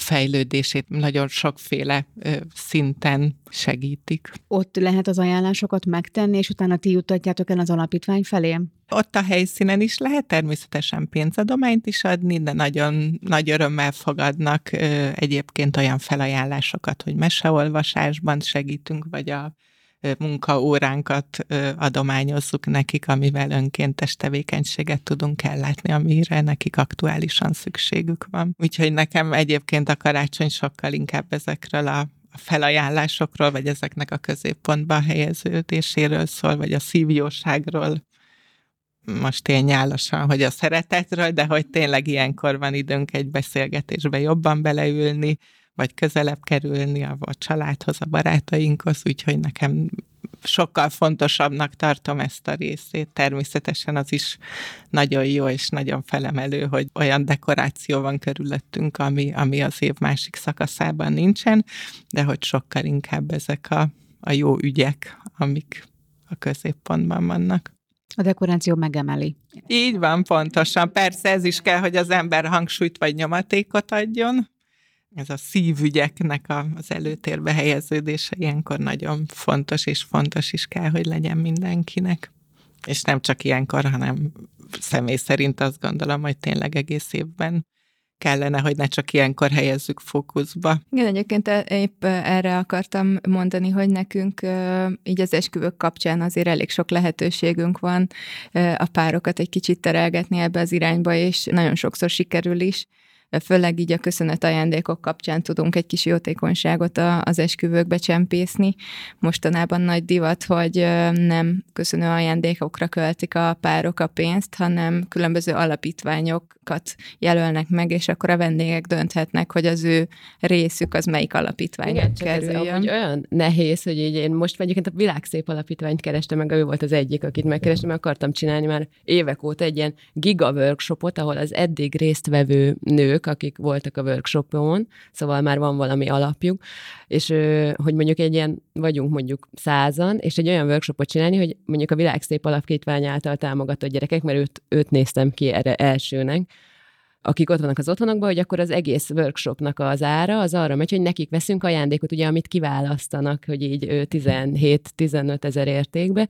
fejlődését nagyon sokféle szinten segítik. Ott lehet az ajánlásokat megtenni, és utána ti jutatjátok el az alapítvány felé? Ott a helyszínen is lehet természetesen pénzadományt is adni, de nagyon nagy örömmel fogadnak egyébként olyan felajánlásokat, hogy meseolvasásban segítünk, vagy a munkaóránkat adományozzuk nekik, amivel önkéntes tevékenységet tudunk ellátni, amire nekik aktuálisan szükségük van. Úgyhogy nekem egyébként a karácsony sokkal inkább ezekről a a felajánlásokról, vagy ezeknek a középpontba helyeződéséről szól, vagy a szívjóságról, most én nyálasan, hogy a szeretetről, de hogy tényleg ilyenkor van időnk egy beszélgetésbe jobban beleülni, vagy közelebb kerülni a, a családhoz, a barátainkhoz, úgyhogy nekem sokkal fontosabbnak tartom ezt a részét. Természetesen az is nagyon jó és nagyon felemelő, hogy olyan dekoráció van körülöttünk, ami, ami az év másik szakaszában nincsen, de hogy sokkal inkább ezek a, a jó ügyek, amik a középpontban vannak. A dekoráció megemeli. Így van, pontosan. Persze ez is kell, hogy az ember hangsúlyt vagy nyomatékot adjon, ez a szívügyeknek a, az előtérbe helyeződése ilyenkor nagyon fontos, és fontos is kell, hogy legyen mindenkinek. És nem csak ilyenkor, hanem személy szerint azt gondolom, hogy tényleg egész évben kellene, hogy ne csak ilyenkor helyezzük fókuszba. Igen, egyébként e, épp erre akartam mondani, hogy nekünk így az esküvők kapcsán azért elég sok lehetőségünk van a párokat egy kicsit terelgetni ebbe az irányba, és nagyon sokszor sikerül is főleg így a köszönet ajándékok kapcsán tudunk egy kis jótékonyságot az esküvőkbe csempészni. Mostanában nagy divat, hogy nem köszönő ajándékokra költik a párok a pénzt, hanem különböző alapítványokat jelölnek meg, és akkor a vendégek dönthetnek, hogy az ő részük az melyik alapítványra Igen, kerüljön. Ez olyan nehéz, hogy így én most egyébként a világszép alapítványt kerestem meg, ő volt az egyik, akit megkerestem, mert akartam csinálni már évek óta egy ilyen giga workshopot, ahol az eddig résztvevő nők, akik voltak a workshopon, szóval már van valami alapjuk, és hogy mondjuk egy ilyen, vagyunk mondjuk százan, és egy olyan workshopot csinálni, hogy mondjuk a világszép alapítvány által támogatott gyerekek, mert őt, őt néztem ki erre elsőnek, akik ott vannak az otthonokban, hogy akkor az egész workshopnak az ára az arra megy, hogy nekik veszünk ajándékot, ugye, amit kiválasztanak, hogy így 17-15 ezer értékbe,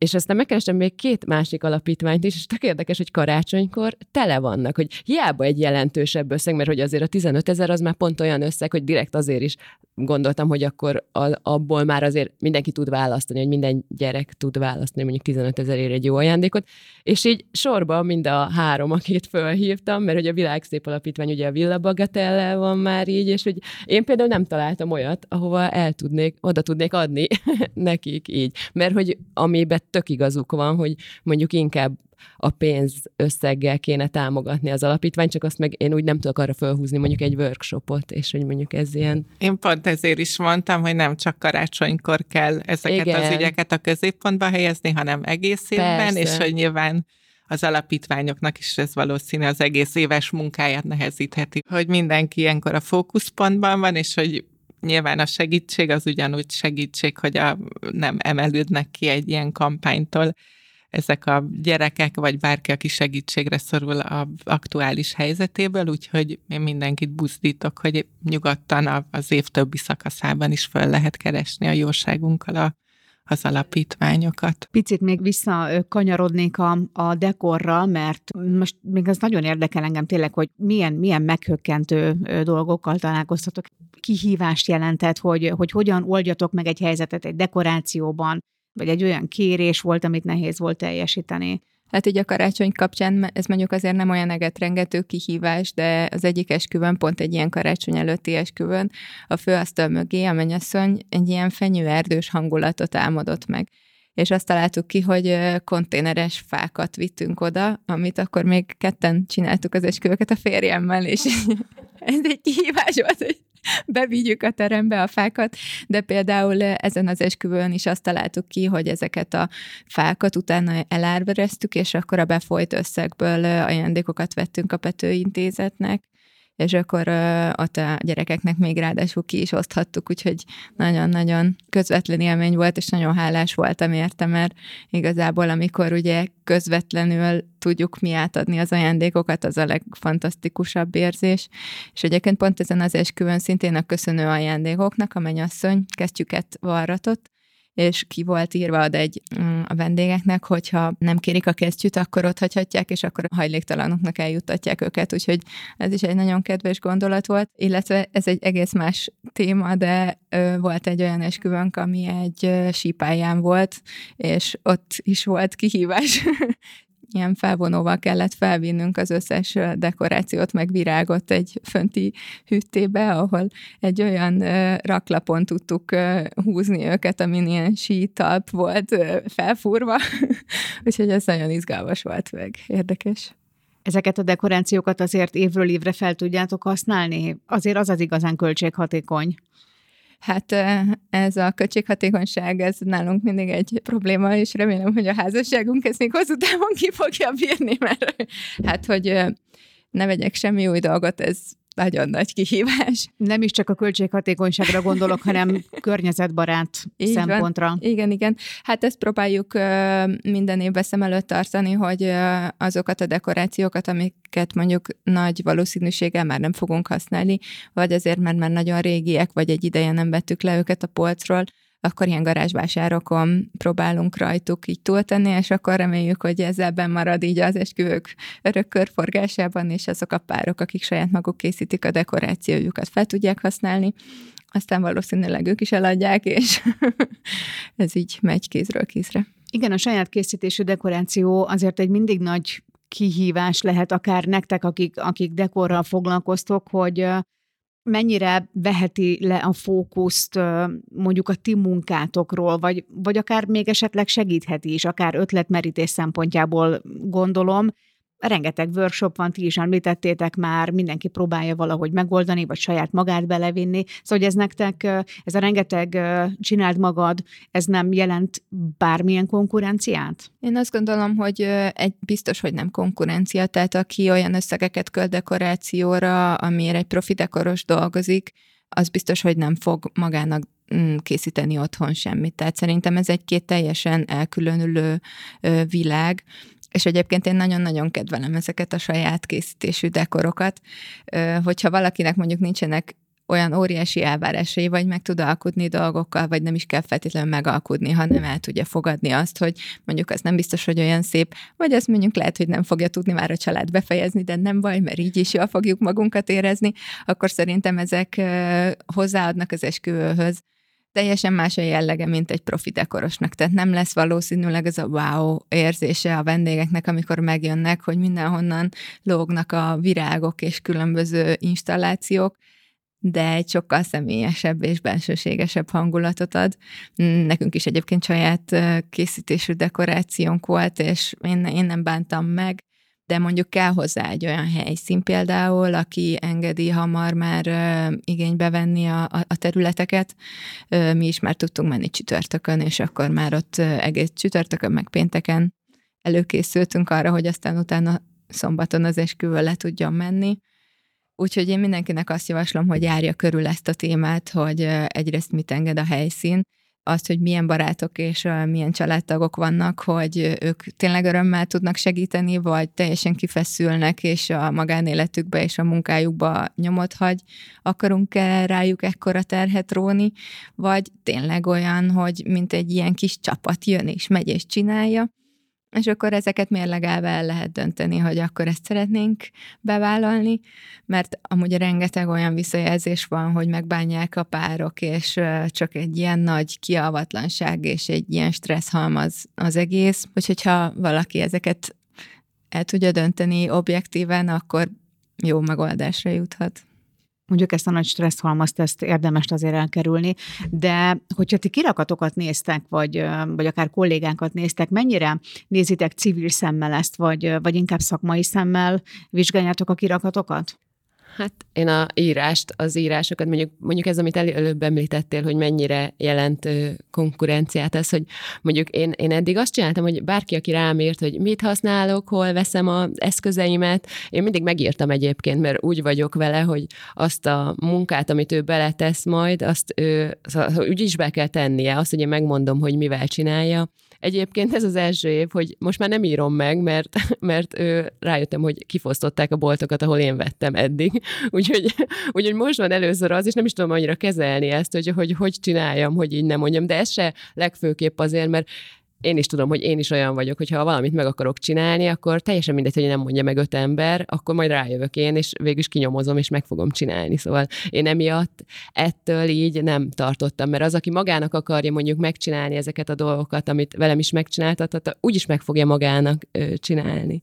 és aztán megkerestem még két másik alapítványt is, és tök érdekes, hogy karácsonykor tele vannak, hogy hiába egy jelentősebb összeg, mert hogy azért a 15 ezer az már pont olyan összeg, hogy direkt azért is gondoltam, hogy akkor abból már azért mindenki tud választani, hogy minden gyerek tud választani mondjuk 15 ezerért egy jó ajándékot, és így sorba mind a három, akit fölhívtam, mert hogy a Világszép Alapítvány ugye a Villa Bagatelle van már így, és hogy én például nem találtam olyat, ahova el tudnék, oda tudnék adni nekik így, mert hogy amiben tök igazuk van, hogy mondjuk inkább a pénz összeggel kéne támogatni az alapítványt, csak azt meg én úgy nem tudok arra felhúzni mondjuk egy workshopot, és hogy mondjuk ez ilyen... Én pont ezért is mondtam, hogy nem csak karácsonykor kell ezeket Igen. az ügyeket a középpontba helyezni, hanem egész évben, Persze. és hogy nyilván az alapítványoknak is ez valószínű az egész éves munkáját nehezítheti, hogy mindenki ilyenkor a fókuszpontban van, és hogy nyilván a segítség az ugyanúgy segítség, hogy a, nem emelődnek ki egy ilyen kampánytól ezek a gyerekek, vagy bárki, aki segítségre szorul a aktuális helyzetéből, úgyhogy én mindenkit buzdítok, hogy nyugodtan az év többi szakaszában is föl lehet keresni a jóságunkkal a az alapítványokat. Picit még visszakanyarodnék a, a dekorra, mert most még az nagyon érdekel engem tényleg, hogy milyen, milyen meghökkentő dolgokkal találkoztatok. Kihívást jelentett, hogy, hogy hogyan oldjatok meg egy helyzetet egy dekorációban, vagy egy olyan kérés volt, amit nehéz volt teljesíteni. Hát így a karácsony kapcsán ez mondjuk azért nem olyan egetrengető kihívás, de az egyik esküvőn, pont egy ilyen karácsony előtti esküvőn, a főasztal mögé a mennyasszony egy ilyen fenyőerdős hangulatot álmodott meg és azt találtuk ki, hogy konténeres fákat vittünk oda, amit akkor még ketten csináltuk az esküvőket a férjemmel, és ez egy kihívás volt, hogy bevigyük a terembe a fákat, de például ezen az esküvőn is azt találtuk ki, hogy ezeket a fákat utána elárvereztük, és akkor a befolyt összegből ajándékokat vettünk a Petőintézetnek, és akkor ott a gyerekeknek még ráadásul ki is oszthattuk, úgyhogy nagyon-nagyon közvetlen élmény volt, és nagyon hálás voltam érte, mert igazából amikor ugye közvetlenül tudjuk mi átadni az ajándékokat, az a legfantasztikusabb érzés. És egyébként pont ezen az esküvőn szintén a köszönő ajándékoknak a mennyasszony kesztyüket varratott, és ki volt írva ad egy mm, a vendégeknek, hogyha nem kérik a kesztyűt, akkor ott hagyhatják, és akkor a hajléktalanoknak eljuttatják őket, úgyhogy ez is egy nagyon kedves gondolat volt, illetve ez egy egész más téma, de ö, volt egy olyan esküvőnk, ami egy ö, sípályán volt, és ott is volt kihívás ilyen felvonóval kellett felvinnünk az összes dekorációt, meg virágot egy fönti hűtébe, ahol egy olyan raklapon tudtuk húzni őket, amin ilyen sítalp volt felfúrva, úgyhogy ez nagyon izgalmas volt meg, érdekes. Ezeket a dekorációkat azért évről évre fel tudjátok használni? Azért az az igazán költséghatékony. Hát ez a költséghatékonyság, ez nálunk mindig egy probléma, és remélem, hogy a házasságunk ezt még hosszú távon ki fogja bírni, mert hát, hogy ne vegyek semmi új dolgot, ez nagyon nagy kihívás. Nem is csak a költséghatékonyságra gondolok, hanem környezetbarát Így szempontra. Van. Igen, igen. Hát ezt próbáljuk minden évben szem előtt tartani, hogy azokat a dekorációkat, amiket mondjuk nagy valószínűséggel már nem fogunk használni, vagy azért, mert már nagyon régiek, vagy egy ideje nem vettük le őket a polcról, akkor ilyen garázsvásárokon próbálunk rajtuk így túltenni, és akkor reméljük, hogy ez ebben marad így az esküvők örök körforgásában, és azok a párok, akik saját maguk készítik a dekorációjukat, fel tudják használni, aztán valószínűleg ők is eladják, és ez így megy kézről kézre. Igen, a saját készítésű dekoráció azért egy mindig nagy kihívás lehet akár nektek, akik, akik dekorral foglalkoztok, hogy mennyire veheti le a fókuszt mondjuk a ti munkátokról, vagy, vagy akár még esetleg segítheti is, akár ötletmerítés szempontjából gondolom, rengeteg workshop van, ti is említettétek már, mindenki próbálja valahogy megoldani, vagy saját magát belevinni. Szóval, hogy ez nektek, ez a rengeteg csináld magad, ez nem jelent bármilyen konkurenciát? Én azt gondolom, hogy egy biztos, hogy nem konkurencia, tehát aki olyan összegeket költ dekorációra, amiért egy profi dekoros dolgozik, az biztos, hogy nem fog magának mm, készíteni otthon semmit. Tehát szerintem ez egy-két teljesen elkülönülő világ, és egyébként én nagyon-nagyon kedvelem ezeket a saját készítésű dekorokat, hogyha valakinek mondjuk nincsenek olyan óriási elvárásai, vagy meg tud alkudni dolgokkal, vagy nem is kell feltétlenül megalkudni, hanem el tudja fogadni azt, hogy mondjuk az nem biztos, hogy olyan szép, vagy azt mondjuk lehet, hogy nem fogja tudni már a család befejezni, de nem baj, mert így is jól fogjuk magunkat érezni, akkor szerintem ezek hozzáadnak az esküvőhöz teljesen más a jellege, mint egy profi dekorosnak. Tehát nem lesz valószínűleg ez a wow érzése a vendégeknek, amikor megjönnek, hogy mindenhonnan lógnak a virágok és különböző installációk, de egy sokkal személyesebb és belsőségesebb hangulatot ad. Nekünk is egyébként saját készítésű dekorációnk volt, és én, én nem bántam meg de mondjuk kell hozzá egy olyan helyszín például, aki engedi hamar már igénybe venni a, a területeket. Mi is már tudtunk menni csütörtökön, és akkor már ott egész csütörtökön, meg pénteken előkészültünk arra, hogy aztán utána szombaton az esküvő le tudjon menni. Úgyhogy én mindenkinek azt javaslom, hogy járja körül ezt a témát, hogy egyrészt mit enged a helyszín, azt, hogy milyen barátok és milyen családtagok vannak, hogy ők tényleg örömmel tudnak segíteni, vagy teljesen kifeszülnek, és a magánéletükbe és a munkájukba nyomot hagy, akarunk-e rájuk ekkora terhet róni, vagy tényleg olyan, hogy mint egy ilyen kis csapat jön és megy és csinálja, és akkor ezeket mérlegelve el lehet dönteni, hogy akkor ezt szeretnénk bevállalni, mert amúgy rengeteg olyan visszajelzés van, hogy megbánják a párok, és csak egy ilyen nagy kiavatlanság és egy ilyen stressz halmaz az egész, úgyhogy ha valaki ezeket el tudja dönteni objektíven, akkor jó megoldásra juthat mondjuk ezt a nagy stresszhalmazt, ezt érdemes azért elkerülni, de hogyha ti kirakatokat néztek, vagy, vagy akár kollégánkat néztek, mennyire nézitek civil szemmel ezt, vagy, vagy inkább szakmai szemmel vizsgáljátok a kirakatokat? Hát én a írást, az írásokat, mondjuk, mondjuk ez, amit előbb említettél, hogy mennyire jelent konkurenciát, ez, hogy mondjuk én, én eddig azt csináltam, hogy bárki, aki rám írt, hogy mit használok, hol veszem az eszközeimet, én mindig megírtam egyébként, mert úgy vagyok vele, hogy azt a munkát, amit ő beletesz majd, azt ő, szóval, úgy is be kell tennie, azt, hogy én megmondom, hogy mivel csinálja, Egyébként ez az első év, hogy most már nem írom meg, mert, mert ő, rájöttem, hogy kifosztották a boltokat, ahol én vettem eddig. Úgyhogy, úgyhogy most van először az, és nem is tudom annyira kezelni ezt, hogy, hogy hogy csináljam, hogy így nem mondjam, de ez se legfőképp azért, mert én is tudom, hogy én is olyan vagyok, hogy ha valamit meg akarok csinálni, akkor teljesen mindegy, hogy nem mondja meg öt ember, akkor majd rájövök én, és végül is kinyomozom, és meg fogom csinálni. Szóval én emiatt ettől így nem tartottam, mert az, aki magának akarja mondjuk megcsinálni ezeket a dolgokat, amit velem is megcsináltatott, úgyis meg fogja magának csinálni.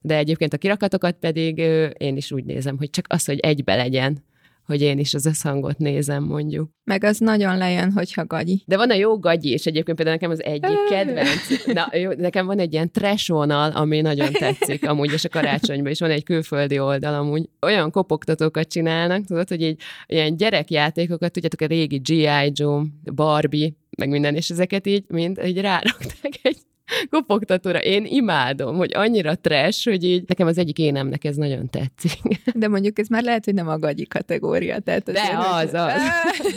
De egyébként a kirakatokat pedig én is úgy nézem, hogy csak az, hogy egybe legyen, hogy én is az összhangot nézem, mondjuk. Meg az nagyon lejön, hogyha gagyi. De van a jó gagyi, és egyébként például nekem az egyik kedvenc. Na, jó, nekem van egy ilyen trash vonal, ami nagyon tetszik, amúgy, és a karácsonyban is van egy külföldi oldal, amúgy olyan kopogtatókat csinálnak, tudod, hogy így ilyen gyerekjátékokat, tudjátok, a régi G.I. Joe, Barbie, meg minden, és ezeket így mind így rárakták egy kopogtatóra. Én imádom, hogy annyira trash, hogy így nekem az egyik énemnek ez nagyon tetszik. De mondjuk ez már lehet, hogy nem a gagyi kategória. Tehát De az, az.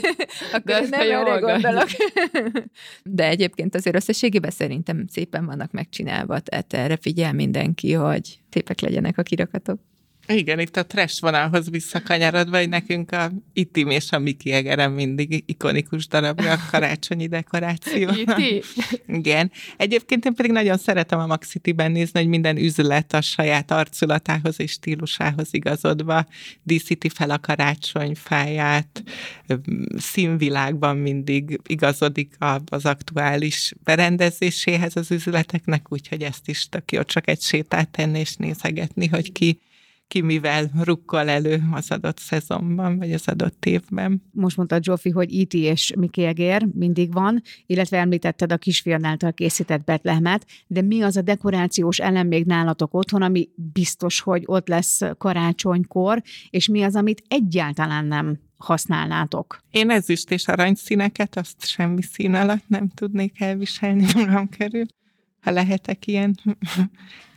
Akkor De nem erre gondolok. De egyébként azért összességében szerintem szépen vannak megcsinálva, tehát erre figyel mindenki, hogy szépek legyenek a kirakatok. Igen, itt a trash vonalhoz visszakanyarodva, hogy nekünk a Itim és a Miki Egerem mindig ikonikus darabja a karácsonyi dekoráció. Iti? Igen. Egyébként én pedig nagyon szeretem a Max City-ben nézni, hogy minden üzlet a saját arculatához és stílusához igazodva díszíti fel a karácsonyfáját, színvilágban mindig igazodik az aktuális berendezéséhez az üzleteknek, úgyhogy ezt is tök jó, csak egy sétát tenni és nézegetni, hogy ki ki mivel rukkol elő az adott szezonban, vagy az adott évben. Most mondta Zsófi, hogy IT és Miki Egér mindig van, illetve említetted a kisfiam által készített Betlehmet, de mi az a dekorációs elem még nálatok otthon, ami biztos, hogy ott lesz karácsonykor, és mi az, amit egyáltalán nem használnátok? Én ezüst és aranyszíneket, azt semmi szín alatt nem tudnék elviselni magam körül ha lehetek ilyen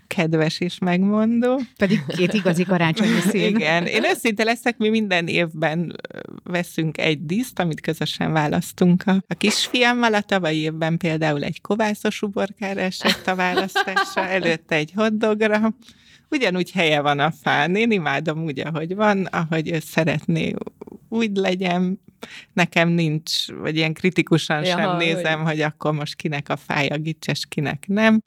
kedves és megmondó. Pedig két igazi karácsonyi szín. Igen, én őszinte leszek, mi minden évben veszünk egy díszt, amit közösen választunk a, a kisfiammal. A tavalyi évben például egy kovászos uborkára esett a választása, előtte egy hoddogra. Ugyanúgy helye van a fán, én imádom úgy, ahogy van, ahogy ő szeretné, úgy legyen, nekem nincs, vagy ilyen kritikusan ja, sem nézem, hogy... hogy akkor most kinek a fája gicses, kinek nem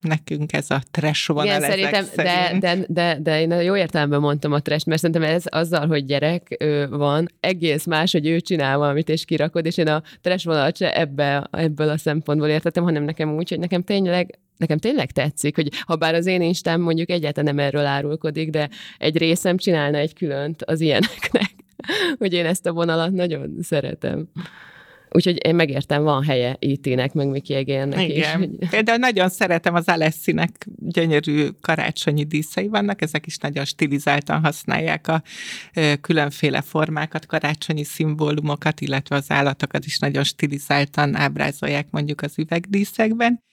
nekünk ez a trash van Igen, szerintem, de, de, de, de én jó értelemben mondtam a trash, mert szerintem ez azzal, hogy gyerek ő, van, egész más, hogy ő csinál valamit és kirakod, és én a trash vonalat se ebbe, ebből a szempontból értettem, hanem nekem úgy, hogy nekem tényleg nekem tényleg tetszik, hogy ha bár az én instám mondjuk egyáltalán nem erről árulkodik, de egy részem csinálna egy különt az ilyeneknek, hogy én ezt a vonalat nagyon szeretem. Úgyhogy én megértem, van helye IT-nek, meg Miki Egérnek Igen. is. Például nagyon szeretem az Alessinek gyönyörű karácsonyi díszei vannak, ezek is nagyon stilizáltan használják a különféle formákat, karácsonyi szimbólumokat, illetve az állatokat is nagyon stilizáltan ábrázolják mondjuk az üvegdíszekben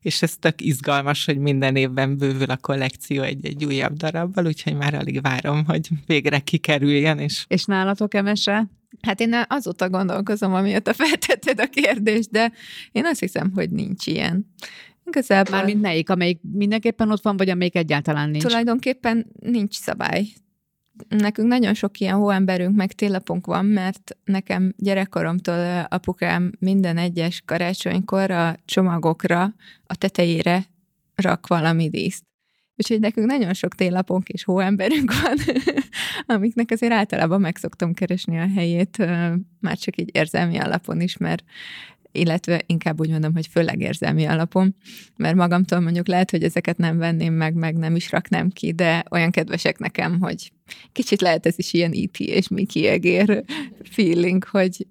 és ez tök izgalmas, hogy minden évben bővül a kollekció egy-egy újabb darabbal, úgyhogy már alig várom, hogy végre kikerüljen. És, és nálatok, Emese? Hát én azóta gondolkozom, amióta feltetted a kérdést, de én azt hiszem, hogy nincs ilyen. Igazából... Mármint melyik, amelyik mindenképpen ott van, vagy amelyik egyáltalán nincs? Tulajdonképpen nincs szabály. Nekünk nagyon sok ilyen hóemberünk, meg télapunk van, mert nekem gyerekkoromtól apukám minden egyes karácsonykor a csomagokra, a tetejére rak valami díszt. Úgyhogy nekünk nagyon sok télapunk és hóemberünk van, amiknek azért általában meg szoktam keresni a helyét, már csak így érzelmi alapon is, mert illetve inkább úgy mondom, hogy főleg érzelmi alapon, mert magamtól mondjuk lehet, hogy ezeket nem venném meg, meg nem is raknám ki, de olyan kedvesek nekem, hogy kicsit lehet ez is ilyen E.T. és Mickey egér feeling, hogy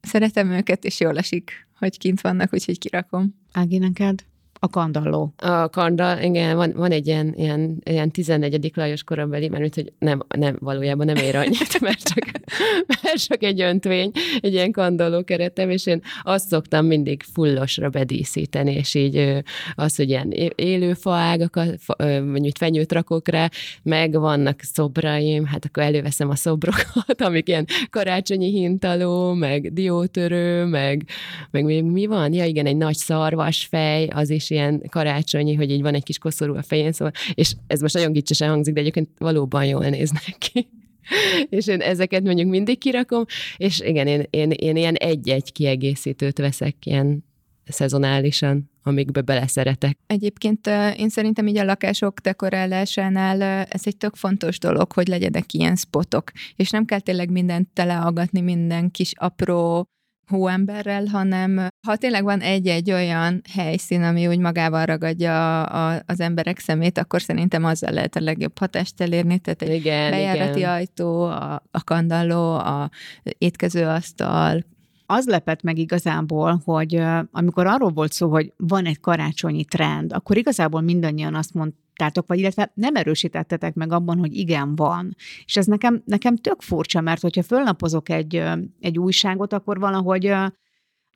szeretem őket, és jól esik, hogy kint vannak, úgyhogy kirakom. Ági, neked? A kandalló. A kanda, igen, van, van egy ilyen, ilyen, ilyen 14. Lajos korabeli, mert hogy nem, nem, valójában nem ér annyit, mert csak, mert csak egy öntvény, egy ilyen kandalló keretem, és én azt szoktam mindig fullosra bedíszíteni, és így az, hogy ilyen élő faágakat, mondjuk fenyőt rakok rá, meg vannak szobraim, hát akkor előveszem a szobrokat, amik ilyen karácsonyi hintaló, meg diótörő, meg, meg még mi van? Ja igen, egy nagy szarvasfej, az is ilyen karácsonyi, hogy így van egy kis koszorú a fején, szóval, és ez most nagyon gicsesen hangzik, de egyébként valóban jól néznek ki. és én ezeket mondjuk mindig kirakom, és igen, én, én, én ilyen egy-egy kiegészítőt veszek ilyen szezonálisan, amikbe beleszeretek. Egyébként én szerintem így a lakások dekorálásánál ez egy tök fontos dolog, hogy legyenek ilyen spotok, és nem kell tényleg mindent teleagatni, minden kis apró hóemberrel, hanem ha tényleg van egy-egy olyan helyszín, ami úgy magával ragadja a, a, az emberek szemét, akkor szerintem azzal lehet a legjobb hatást elérni, tehát egy igen, bejárati igen. ajtó, a, a kandalló, a étkezőasztal, az lepett meg igazából, hogy amikor arról volt szó, hogy van egy karácsonyi trend, akkor igazából mindannyian azt mondtátok, vagy illetve nem erősítettetek meg abban, hogy igen, van. És ez nekem, nekem tök furcsa, mert hogyha fölnapozok egy, egy újságot, akkor valahogy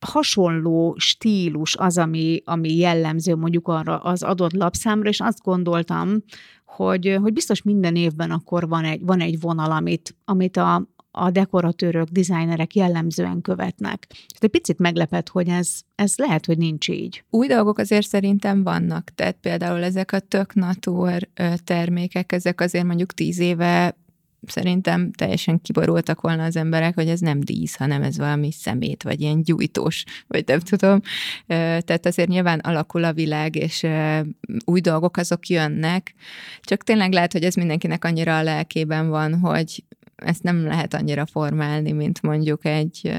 hasonló stílus az, ami, ami jellemző mondjuk arra az adott lapszámra, és azt gondoltam, hogy, hogy biztos minden évben akkor van egy, van egy vonal, amit, amit a, a dekoratőrök, designerek jellemzően követnek. Tehát egy picit meglepett, hogy ez, ez lehet, hogy nincs így. Új dolgok azért szerintem vannak, tehát például ezek a tök natur termékek, ezek azért mondjuk tíz éve szerintem teljesen kiborultak volna az emberek, hogy ez nem dísz, hanem ez valami szemét, vagy ilyen gyújtós, vagy nem tudom. Tehát azért nyilván alakul a világ, és új dolgok azok jönnek, csak tényleg lehet, hogy ez mindenkinek annyira a lelkében van, hogy ezt nem lehet annyira formálni, mint mondjuk egy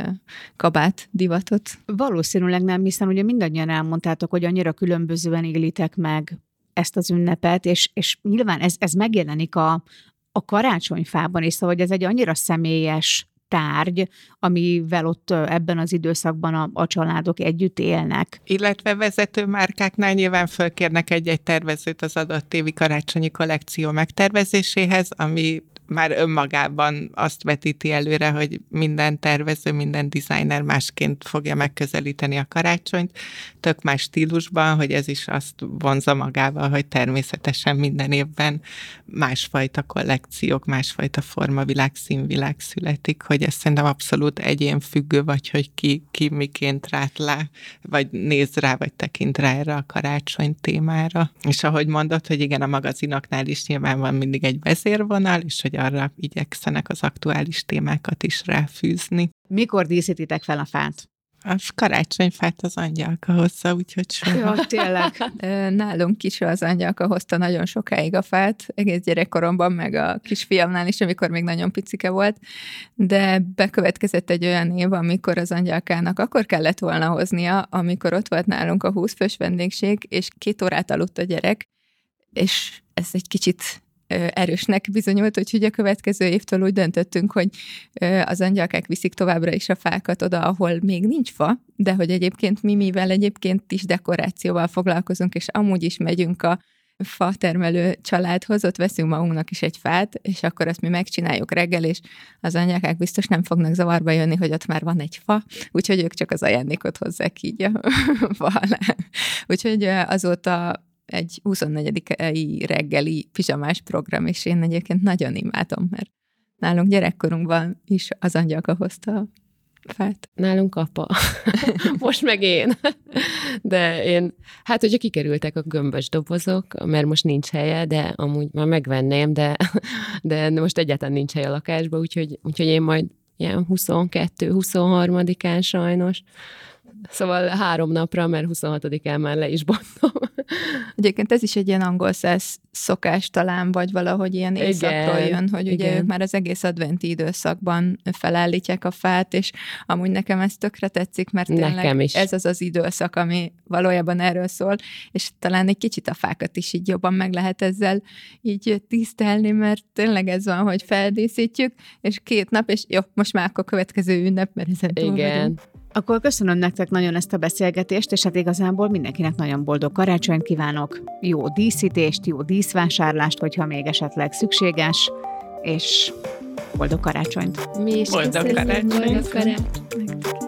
kabát divatot. Valószínűleg nem, hiszen ugye mindannyian elmondtátok, hogy annyira különbözően élitek meg ezt az ünnepet, és, és nyilván ez, ez megjelenik a, a karácsonyfában is, szóval ez egy annyira személyes tárgy, amivel ott ebben az időszakban a, a családok együtt élnek. Illetve vezető márkáknál nyilván fölkérnek egy-egy tervezőt az adott évi karácsonyi kollekció megtervezéséhez, ami már önmagában azt vetíti előre, hogy minden tervező, minden designer másként fogja megközelíteni a karácsonyt, tök más stílusban, hogy ez is azt vonza magával, hogy természetesen minden évben másfajta kollekciók, másfajta formavilág, színvilág születik, hogy ez szerintem abszolút egyén függő, vagy hogy ki, ki miként rát le, vagy néz rá, vagy tekint rá erre a karácsony témára. És ahogy mondod, hogy igen, a magazinoknál is nyilván van mindig egy vezérvonal, és hogy arra igyekszenek az aktuális témákat is ráfűzni. Mikor díszítitek fel a fát? A karácsonyfát az angyalka hozza, úgyhogy soha. Ja, tényleg. Nálunk is az angyalka hozta nagyon sokáig a fát, egész gyerekkoromban, meg a kisfiamnál is, amikor még nagyon picike volt, de bekövetkezett egy olyan év, amikor az angyalkának akkor kellett volna hoznia, amikor ott volt nálunk a 20 fős vendégség, és két órát aludt a gyerek, és ez egy kicsit erősnek bizonyult, úgyhogy a következő évtől úgy döntöttünk, hogy az angyalkák viszik továbbra is a fákat oda, ahol még nincs fa, de hogy egyébként mi, mivel egyébként is dekorációval foglalkozunk, és amúgy is megyünk a fa termelő családhoz, ott veszünk magunknak is egy fát, és akkor azt mi megcsináljuk reggel, és az anyákák biztos nem fognak zavarba jönni, hogy ott már van egy fa, úgyhogy ők csak az ajándékot hozzák így a fa alá. Úgyhogy azóta egy 24. reggeli pizsamás program, és én egyébként nagyon imádom, mert nálunk gyerekkorunkban is az angyalka hozta a fát. Nálunk apa. most meg én. De én, hát hogyha kikerültek a gömbös dobozok, mert most nincs helye, de amúgy már megvenném, de, de most egyáltalán nincs hely a lakásba, úgyhogy, úgyhogy én majd ilyen 22-23-án sajnos Szóval három napra, mert 26-án már le is bontom. Egyébként ez is egy ilyen angol száz szokás talán, vagy valahogy ilyen éjszakról jön, hogy igen. ugye ők már az egész adventi időszakban felállítják a fát, és amúgy nekem ez tökre tetszik, mert tényleg nekem is. ez az az időszak, ami valójában erről szól, és talán egy kicsit a fákat is így jobban meg lehet ezzel így tisztelni, mert tényleg ez van, hogy feldíszítjük, és két nap, és jó, most már akkor következő ünnep, mert ezen Igen. Vagyunk. Akkor köszönöm nektek nagyon ezt a beszélgetést, és hát igazából mindenkinek nagyon boldog karácsonyt kívánok, jó díszítést, jó díszvásárlást, hogyha még esetleg szükséges, és boldog karácsonyt! Mi is boldog karácsonyt! Boldog karácsonyt!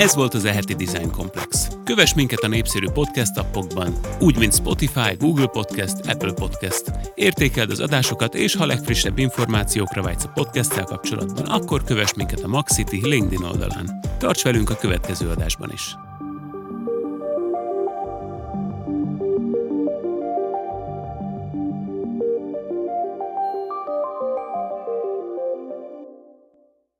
Ez volt az Eheti Design Komplex. Kövess minket a népszerű podcast appokban, úgy, mint Spotify, Google Podcast, Apple Podcast. Értékeld az adásokat, és ha legfrissebb információkra vágysz a podcasttel kapcsolatban, akkor kövess minket a Maxity LinkedIn oldalán. Tarts velünk a következő adásban is!